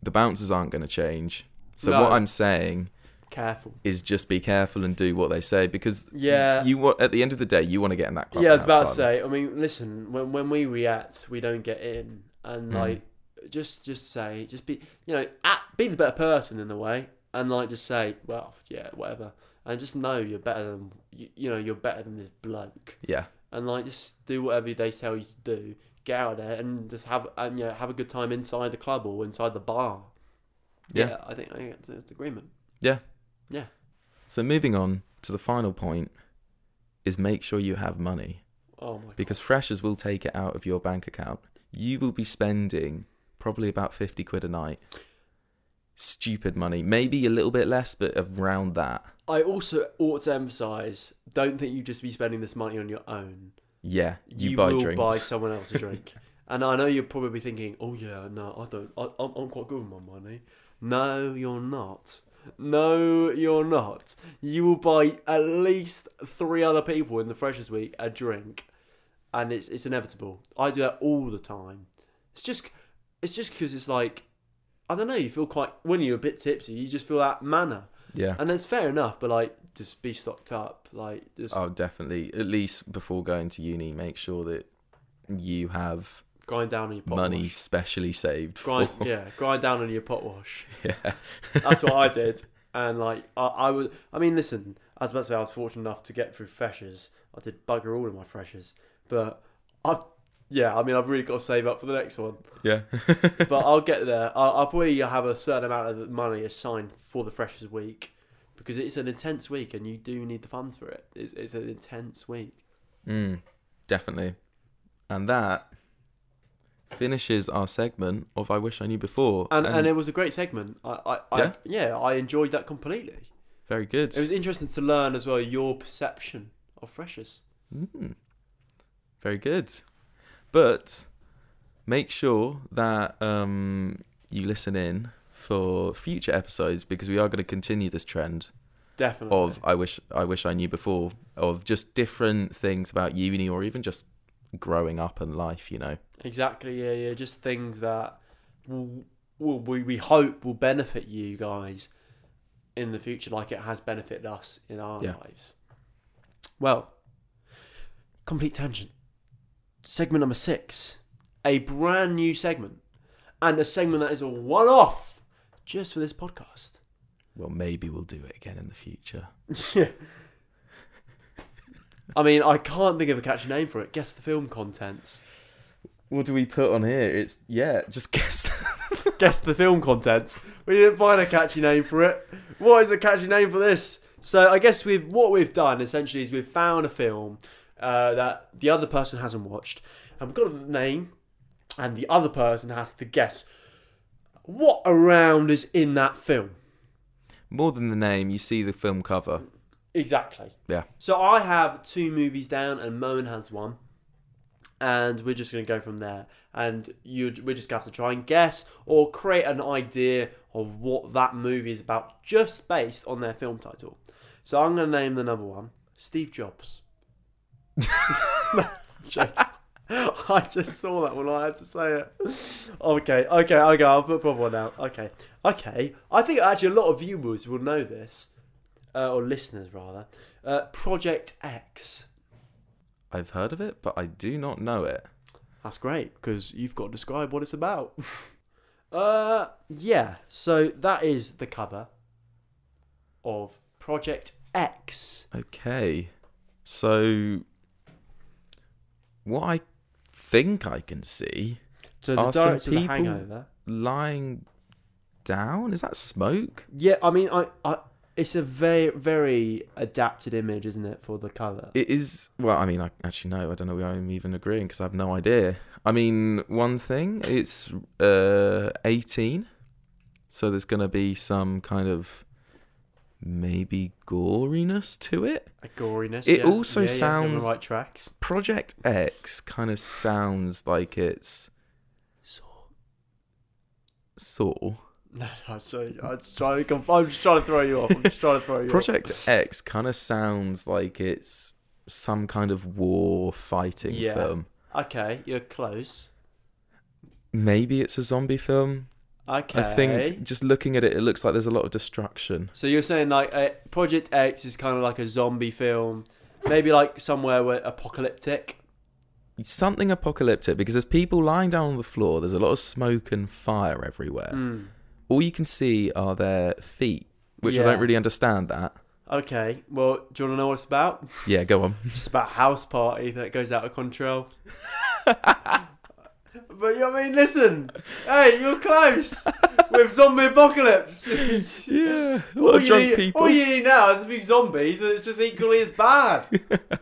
the bouncers aren't going to change. So
No.
what I'm saying
Careful.
is just be careful and do what they say because
Yeah.
you want at the end of the day you want to get in that club.
Yeah, I was about
have
to say. I mean, listen. When when we react, we don't get in, and
Mm.
like, just just say, just be, you know, at, be the better person in the way, and like, just say, well, yeah, whatever, and just know you're better than, you, you know, you're better than this bloke,
Yeah,
and like, just do whatever they tell you to do. Get out there and just have and you know have a good time inside the club or inside the bar.
Yeah.
Yeah, I think I think it's, it's agreement. Yeah, yeah.
So moving on to the final point is make sure you have money
Oh my
because freshers will take it out of your bank account. You will be spending probably about 50 quid a night. Stupid money. Maybe a little bit less, but around that.
I also ought to emphasise: don't think you just be spending this money on your own.
Yeah, you, buy
will
drinks.
buy <laughs> someone else a drink. and I know you're probably thinking, "Oh yeah, no, I don't. I, I'm, I'm quite good with my money." No, you're not. No, you're not. You will buy at least three other people in the Freshers Week a drink, and it's it's inevitable. I do that all the time. It's just it's just because it's like I don't know. You feel quite when you're a bit tipsy. You just feel that manner,
yeah.
and it's fair enough. But like, just be stocked up. Like, just
Oh, definitely. At least before going to uni, make sure that you have
grind down on your pot
money
wash.
specially saved.
Grind,
for, <laughs>
yeah, grind down on your pot wash.
yeah.
That's what I did. <laughs> And like I, I was, I mean, listen, I was about to say I was fortunate enough to get through freshers. I did bugger all in my freshers, but I've, yeah, I mean, I've really got to save up for the next one.
Yeah. <laughs>
But I'll get there. I'll, I'll probably have a certain amount of money assigned for the freshers week because it's an intense week and you do need the funds for it. It's, it's an intense week.
Mm, definitely. And that finishes our segment of I Wish I Knew Before.
And, and, it was a great segment. I, I, I
Yeah?
yeah, I enjoyed that completely.
very good.
It was interesting to learn as well your perception of freshers.
Mm, very good. But make sure that um, you listen in for future episodes because we are going to continue this trend
Definitely.
of I wish I wish I knew before of just different things about uni or even just growing up and life, you know.
Exactly, yeah, yeah. Just things that will, will we, we hope will benefit you guys in the future, like it has benefited us in our
Yeah.
lives. Well, complete tangent. Segment number six, a brand new segment, and a segment that is a one off just for this podcast.
Well, maybe we'll do it again in the future. <laughs>
I mean, I can't think of a catchy name for it. Guess the film contents.
What do we put on here? It's yeah, just <laughs> guess.
guess the film contents. We didn't find a catchy name for it. What is a catchy name for this? So I guess we've what we've done essentially is we've found a film uh, that the other person hasn't watched, and we've got a name, and the other person has to guess what around is in that film.
More than the name, you see the film cover.
Exactly.
Yeah.
So I have two movies down, and Moen has one, and we're just going to go from there. And you, we're just going to have to try and guess or create an idea of what that movie is about, just based on their film title. So I'm going to name the number one Steve Jobs. No, I'm joking. I just saw that when I had to say it. Okay, okay, okay. I'll put one out. Okay, okay. I think actually a lot of viewers will know this uh, or listeners rather, uh, Project X.
I've heard of it, but I do not know it.
That's great because you've got to describe what it's about. <laughs> uh, yeah. So that is the cover of Project X.
Okay. So what I think I can see
So the
Are some people-
Hangover.
lying down, is that smoke?
Yeah, I mean, I, I, it's a very, very adapted image, isn't it, for the color?
It is well, I mean, I actually no, I don't know I'm even agreeing because I have no idea. I mean, one thing, it's uh 18. So there's going to be some kind of maybe goriness to it.
A goriness.
It
yeah.
also
yeah, yeah,
sounds-
the right tracks.
Project X kind of sounds like it's
So,
Saw.
no, no, sorry. I'm just trying to. Conf- I'm just trying to throw you off. I'm just trying to throw you off.
Project X kind of sounds like it's some kind of war fighting
Yeah.
film.
Okay, you're close.
Maybe it's a zombie film.
Okay.
I think just looking at it, it looks like there's a lot of destruction.
So you're saying like uh, Project X is kind of like a zombie film, maybe like somewhere where apocalyptic.
Something apocalyptic because there's people lying down on the floor. There's a lot of smoke and fire everywhere.
Mm.
All you can see are their feet, which I don't really understand. That.
Okay, well, do you want to know what it's about?
Yeah, go on.
It's about a house party that goes out of control. <laughs> but you I mean, listen, hey, you're close with zombie apocalypse. <laughs>
yeah, a
all,
lot of
you
drunk
need,
people.
all you need now is a few zombies, and it's just equally as bad. <laughs>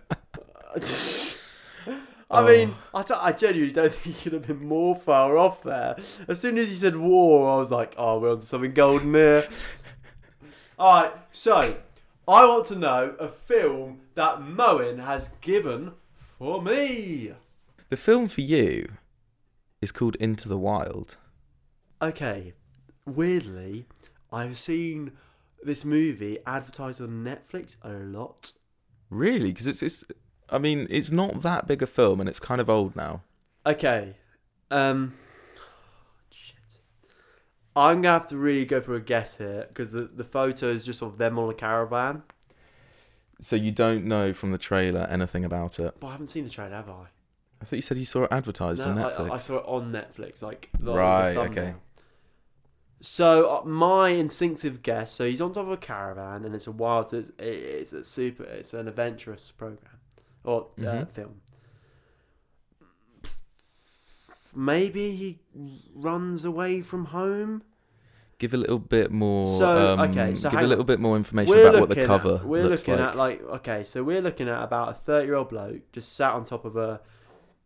I
Oh.
mean, I, t- I genuinely don't <laughs> think you could have been more far off there. As soon as you said war, I was like, oh, we're onto something golden here. All right, so I want to know a film that Moen has given for me.
The film for you is called Into the Wild.
Okay, weirdly, I've seen this movie advertised on Netflix a lot.
Really? Because it's, it's, I mean, it's not that big a film and it's kind of old now.
Okay, um, shit. I'm gonna have to really go for a guess here because the the photo is just of them on a caravan.
So you don't know from the trailer anything about it.
But I haven't seen the trailer, have I?
I thought you said you saw it advertised on Netflix.
I, I saw it on Netflix. Like
Right, okay.
So uh, my instinctive guess. So he's on top of a caravan, and it's a wild. It's, it's a super. It's an adventurous program or uh,
Mhm.
film. Maybe he runs away from home.
give a little bit more.
So,
um,
okay, so
give
hang
a little bit more information about what the cover
At, we're looking
like.
at like okay, so we're looking at about a thirty-year-old bloke just sat on top of a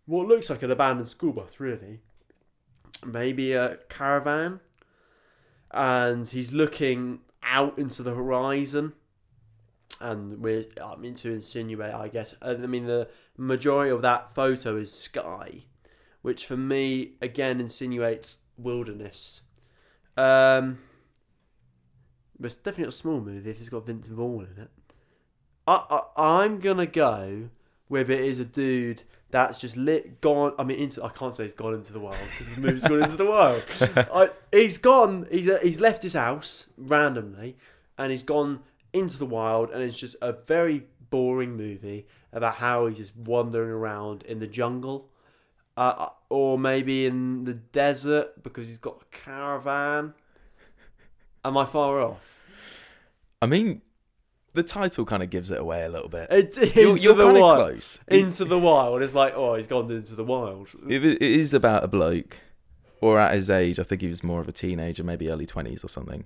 what looks like an abandoned school bus, really. Maybe a caravan, and he's looking out into the horizon. And we're, I mean, to insinuate, I guess. I mean, the majority of that photo is sky, which for me again insinuates wilderness. Um, but it's definitely a small movie if it's got Vince Vaughn in it. I, I I'm gonna go with it is a dude that's just lit gone. I mean, into I can't say he's gone into the wild because the movie's gone into the wild. <laughs> I, he's gone. He's uh, he's left his house randomly, and he's gone into the wild, and it's just a very boring movie about how he's just wandering around in the jungle, uh, or maybe in the desert because he's got a caravan. Am I far off?
I mean, the title kind of gives it away a little bit.
It's
You're, you're kind of close.
Into the wild. It's like, oh, he's gone into the wild.
it, it is about a bloke, or at his age, I think he was more of a teenager, maybe early twenties or something,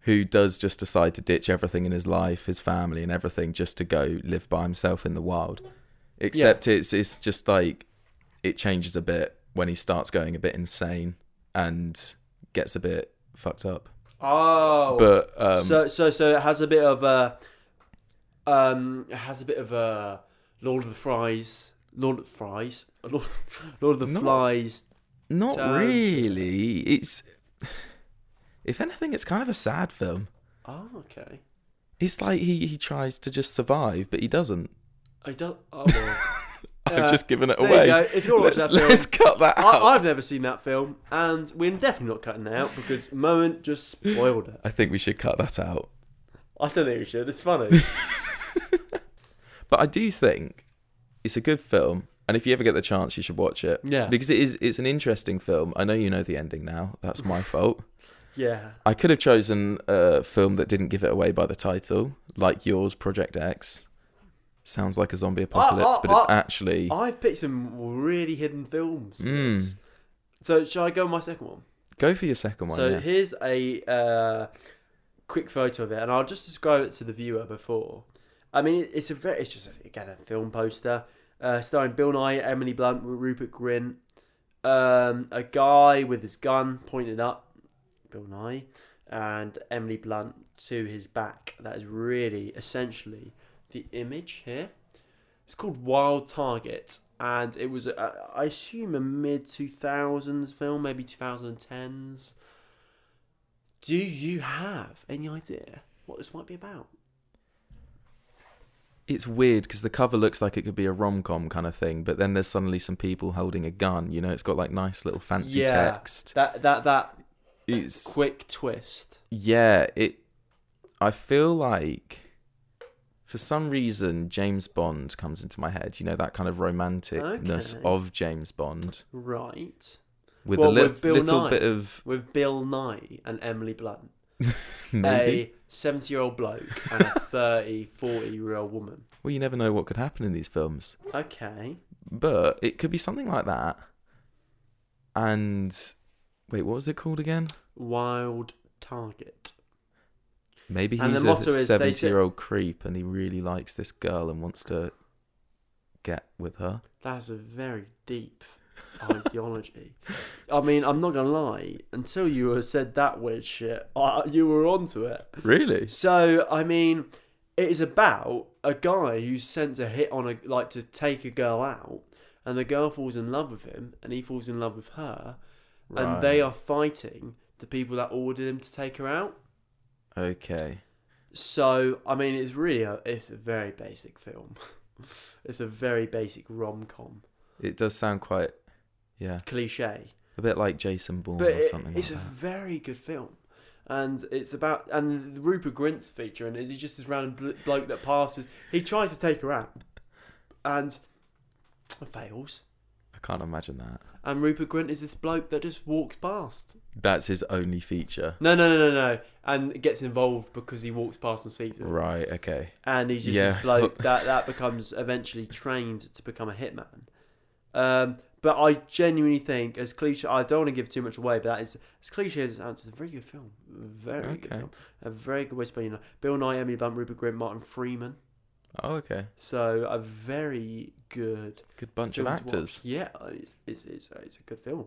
who does just decide to ditch everything in his life, his family, and everything, just to go live by himself in the wild. Except it's it's just like it changes a bit when he starts going a bit insane and gets a bit fucked up.
Oh,
But um,
so so so it has a bit of a, um, it has a bit of a Lord of the Flies, Lord of the Flies, <laughs> Lord, Lord of the
Not-
Flies.
Not
Turns-
really. It's if anything, it's kind of a sad film.
Oh, okay.
It's like he he tries to just survive, but he doesn't.
I don't. Oh, well. <laughs>
I've
Uh,
just given it
there you
away.
If you're
let's,
watching that film,
let's cut that out.
I, I've never seen that film, and we're definitely not cutting it out because Moen just spoiled it. <laughs>
I think we should cut that out.
I don't think we should. It's funny. <laughs>
But I do think it's a good film, and if you ever get the chance, you should watch it.
Yeah.
because it is. It's an interesting film. I know you know the ending now. That's my fault.
yeah.
I could have chosen a film that didn't give it away by the title, like yours, Project X. Sounds like a zombie apocalypse,
I-
but it's
I-
actually
I've picked some really hidden films.
Mm.
So shall I go on my second one?
go for your second one.
So
yeah.
here's a uh, quick photo of it, and I'll just describe it to the viewer before. I mean, it, it's a very, it's just again a film poster uh, starring Bill Nighy, Emily Blunt, Rupert Grint, um, a guy with his gun pointed up, Bill Nighy, and Emily Blunt to his back. That is really essentially the image here. It's called Wild Target, and it was, I assume, a mid two thousands film, maybe two thousand tens. Do you have any idea what this might be about?
it's weird because the cover looks like it could be a rom com kind of thing, but then there's suddenly some people holding a gun. You know, it's got like nice little fancy
Yeah.
text.
That that that
It's
quick twist.
yeah. It. I feel like for some reason James Bond comes into my head. You know that kind of romanticness
Okay.
of James Bond
Right.
with
What,
a little,
with
little
Nighy?
bit of
With Bill Nighy and Emily Blunt. <laughs>
maybe.
A 70 year old bloke and a 30, 40 year old woman.
Well, you never know what could happen in these films.
Okay.
but it could be something like that. And wait, what was it called again?
Wild Target.
Maybe he's a
is they say-
seventy-year-old creep, and he really likes this girl and wants to get with her.
That's a very deep ideology. <laughs> I mean, I'm not gonna lie. Until you said that weird shit, <laughs> you were onto it.
Really?
So, I mean, it is about a guy who's sent to hit on a like to take a girl out, and the girl falls in love with him, and he falls in love with her, and they are fighting the people that ordered him to take her out.
Okay.
So, I mean, it's really a, it's a very basic film. <laughs> it's a very basic rom com
It does sound quite, yeah,
cliche.
a bit like Jason Bourne
but
or
it-
something
it's
like
a very good film and it's about and Rupert Grint's feature and is he just this random bloke that passes he tries to take her out and fails
I can't imagine that.
And Rupert Grint is this bloke that just walks past
That's his only feature.
no no no no no and gets involved because he walks past and sees it
Right. Okay.
and he's just
Yeah.
this bloke <laughs> that that becomes eventually trained to become a hitman. Um, but I genuinely think, as cliche, I don't want to give too much away, but that is as cliche as it sounds, it's a very good film, very good film, a very good way to spend your night. Bill Nighy, Emily Blunt, Rupert Grint, Martin Freeman,
Oh, okay.
so a very good
Good bunch of actors.
Yeah, it's it's it's, it's a good film,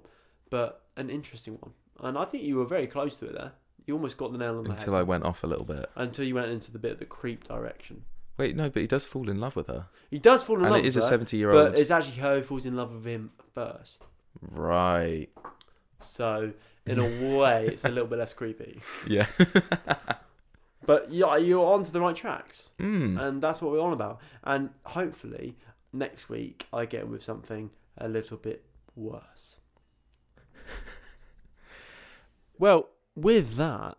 but an interesting one, and I think you were very close to it there. You almost got the nail on the head.
Until
head
I went off a little bit.
until you went into the bit of the creep direction.
Wait, no, but he does fall in love with her,
He does fall in
and
love And
it is a seventy-year-old.
But it's actually her who falls in love with him first.
Right.
So in a way, it's a little bit less creepy. <laughs>
Yeah. <laughs>
But yeah, you're onto the right tracks,
mm.
and that's what we're on about. And hopefully next week I get with something a little bit worse. <laughs> well, with that.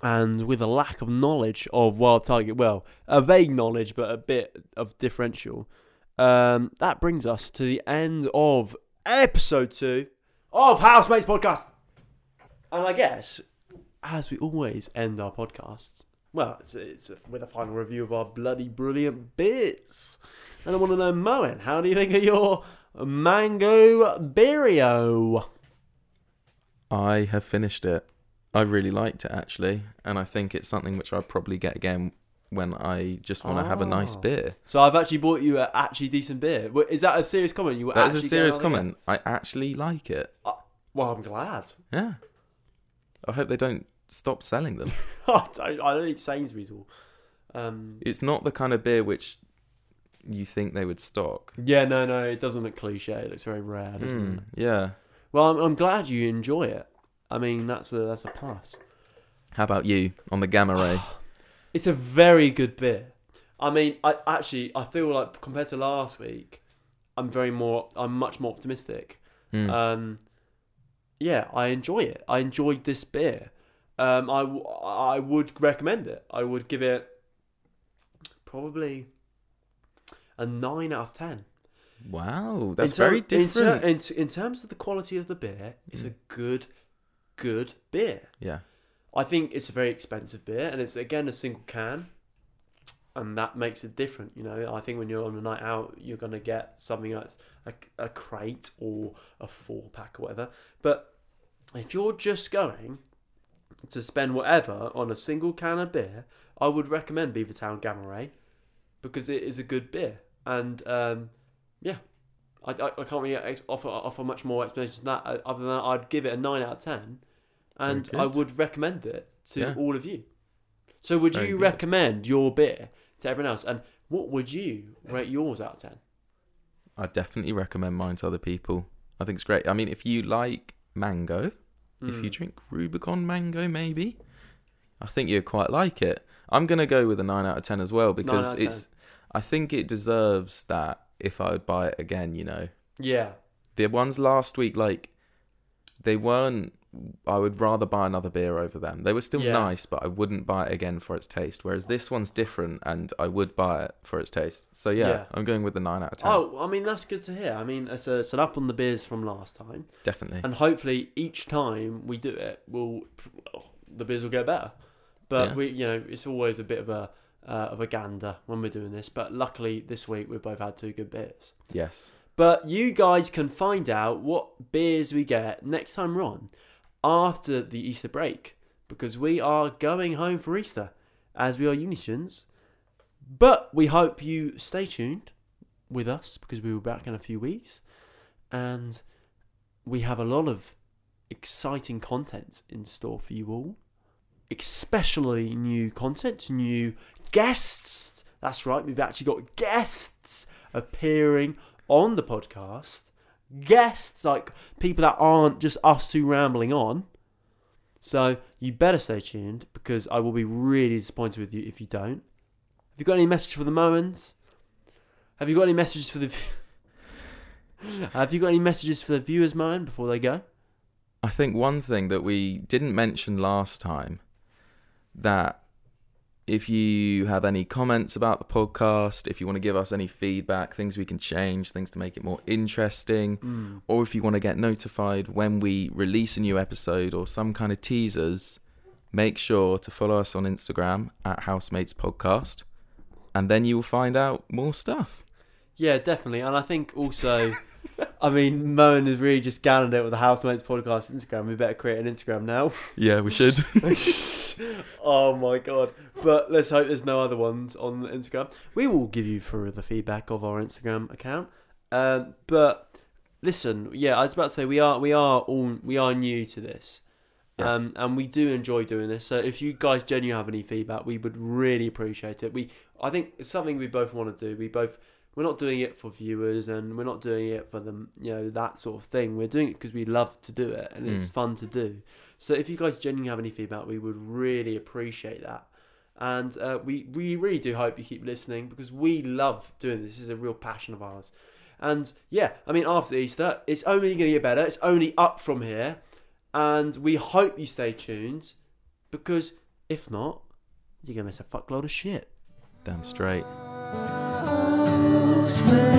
And with a lack of knowledge of Wild Target, well, a vague knowledge, but a bit of differential, um, that brings us to the end of episode two of Housemates Podcast. And I guess, as we always end our podcasts, well, it's, it's with a final review of our bloody brilliant bits. And I want to know, Moen, how do you think of your mango beerio?
I have finished it. I really liked it actually, and I think it's something which I'll probably get again when I just want to have a ah. nice
Oh.
beer.
So I've actually bought you a actually decent beer. Is that a serious comment? You were
That is a serious comment. I actually like it.
Uh, well, I'm glad.
Yeah. I hope they don't stop selling them. <laughs>
I don't, I don't need Sainsbury's or. Um,
It's not the kind of beer which you think they would stock.
yeah, no, no, it doesn't look cliche. It looks very rare, doesn't
Mm,
it?
yeah.
Well, I'm, I'm glad you enjoy it. I mean, that's a that's a plus.
How about you on the Gamma Ray? <sighs>
It's a very good beer. I mean, I actually I feel like compared to last week, I'm very more I'm much more optimistic.
Mm.
Um, yeah, I enjoy it. I enjoyed this beer. Um, I, w- I would recommend it. I would give it probably a nine out of ten.
wow, that's
ter-
very
in ter-
different.
In, t- in terms of the quality of the beer, it's a good, good beer.
yeah.
I think it's a very expensive beer, and it's again a single can, and that makes it different. You know, I think when you're on a night out, you're gonna get something that's a, a crate or a four pack or whatever. But if you're just going to spend whatever on a single can of beer, I would recommend Beavertown Gamma Ray because it is a good beer, and um, yeah. I, I, I can't really ex- offer offer much more explanation than that. uh, Other than I'd give it a nine out of ten, and I would recommend it to
Yeah.
all of you. So, would
Very
you
good.
recommend your beer to everyone else? And what would you rate yours out of ten?
I definitely recommend mine to other people. I think it's great. I mean, if you like mango, if you
Mm.
drink Rubicon mango, maybe, I think you'd quite like it. I'm gonna go with a nine out of ten as well because it's. I think it deserves that. If I would buy it again, you know,
yeah,
the ones last week, like they weren't. I would rather buy another beer over them. They were still
Yeah.
nice, but I wouldn't buy it again for its taste. Whereas this one's different, and I would buy it for its taste. So yeah,
Yeah.
I'm going with the nine out of ten.
Oh, I mean that's good to hear. I mean it's, a, it's an up on the beers from last time,
Definitely.
and hopefully each time we do it, we'll the beers will get better. But
Yeah.
we, you know, it's always a bit of a uh, of a gander when we're doing this. But luckily this week we've both had two good beers.
yes.
But you guys can find out what beers we get next time we're on after the Easter break because we are going home for Easter as we are uni students. But we hope you stay tuned with us because we will be back in a few weeks, and we have a lot of exciting content in store for you all, especially new content, new guests. That's right, we've actually got guests appearing on the podcast. Guests, like people that aren't just us two rambling on. So you better stay tuned because I will be really disappointed with you if you don't. Have you got any message for the Moens? Have you got any messages for the? <laughs> Have you got any messages for the viewers, Moen, before they go?
I think one thing that we didn't mention last time that if you have any comments about the podcast, if you want to give us any feedback, things we can change, things to make it more interesting, hmm. or if you want to get notified when we release a new episode or some kind of teasers, make sure to follow us on Instagram at Housemates Podcast, and then you will find out more stuff.
Yeah, definitely. And I think also, I mean, Moen has really just scanned it with the Housemates podcast Instagram. We better create an Instagram now.
Yeah, we should. <laughs> <laughs>
oh my god. But let's hope there's no other ones on Instagram. We will give you for the feedback of our Instagram account. Um, but listen, yeah, I was about to say we are we are all we are new to this.
Yeah.
Um, and we do enjoy doing this. So if you guys genuinely have any feedback, we would really appreciate it. We I think it's something we both want to do. We both we're not doing it for viewers and we're not doing it for them, you know, that sort of thing. We're doing it because we love to do it and it's
Mm.
fun to do. So if you guys genuinely have any feedback, we would really appreciate that. And uh, we, we really do hope you keep listening because we love doing this. This is a real passion of ours. And yeah, I mean, after Easter, it's only going to get better. It's only up from here. And we hope you stay tuned because if not, you're going to miss a fuckload of shit.
Damn straight.
Housemates.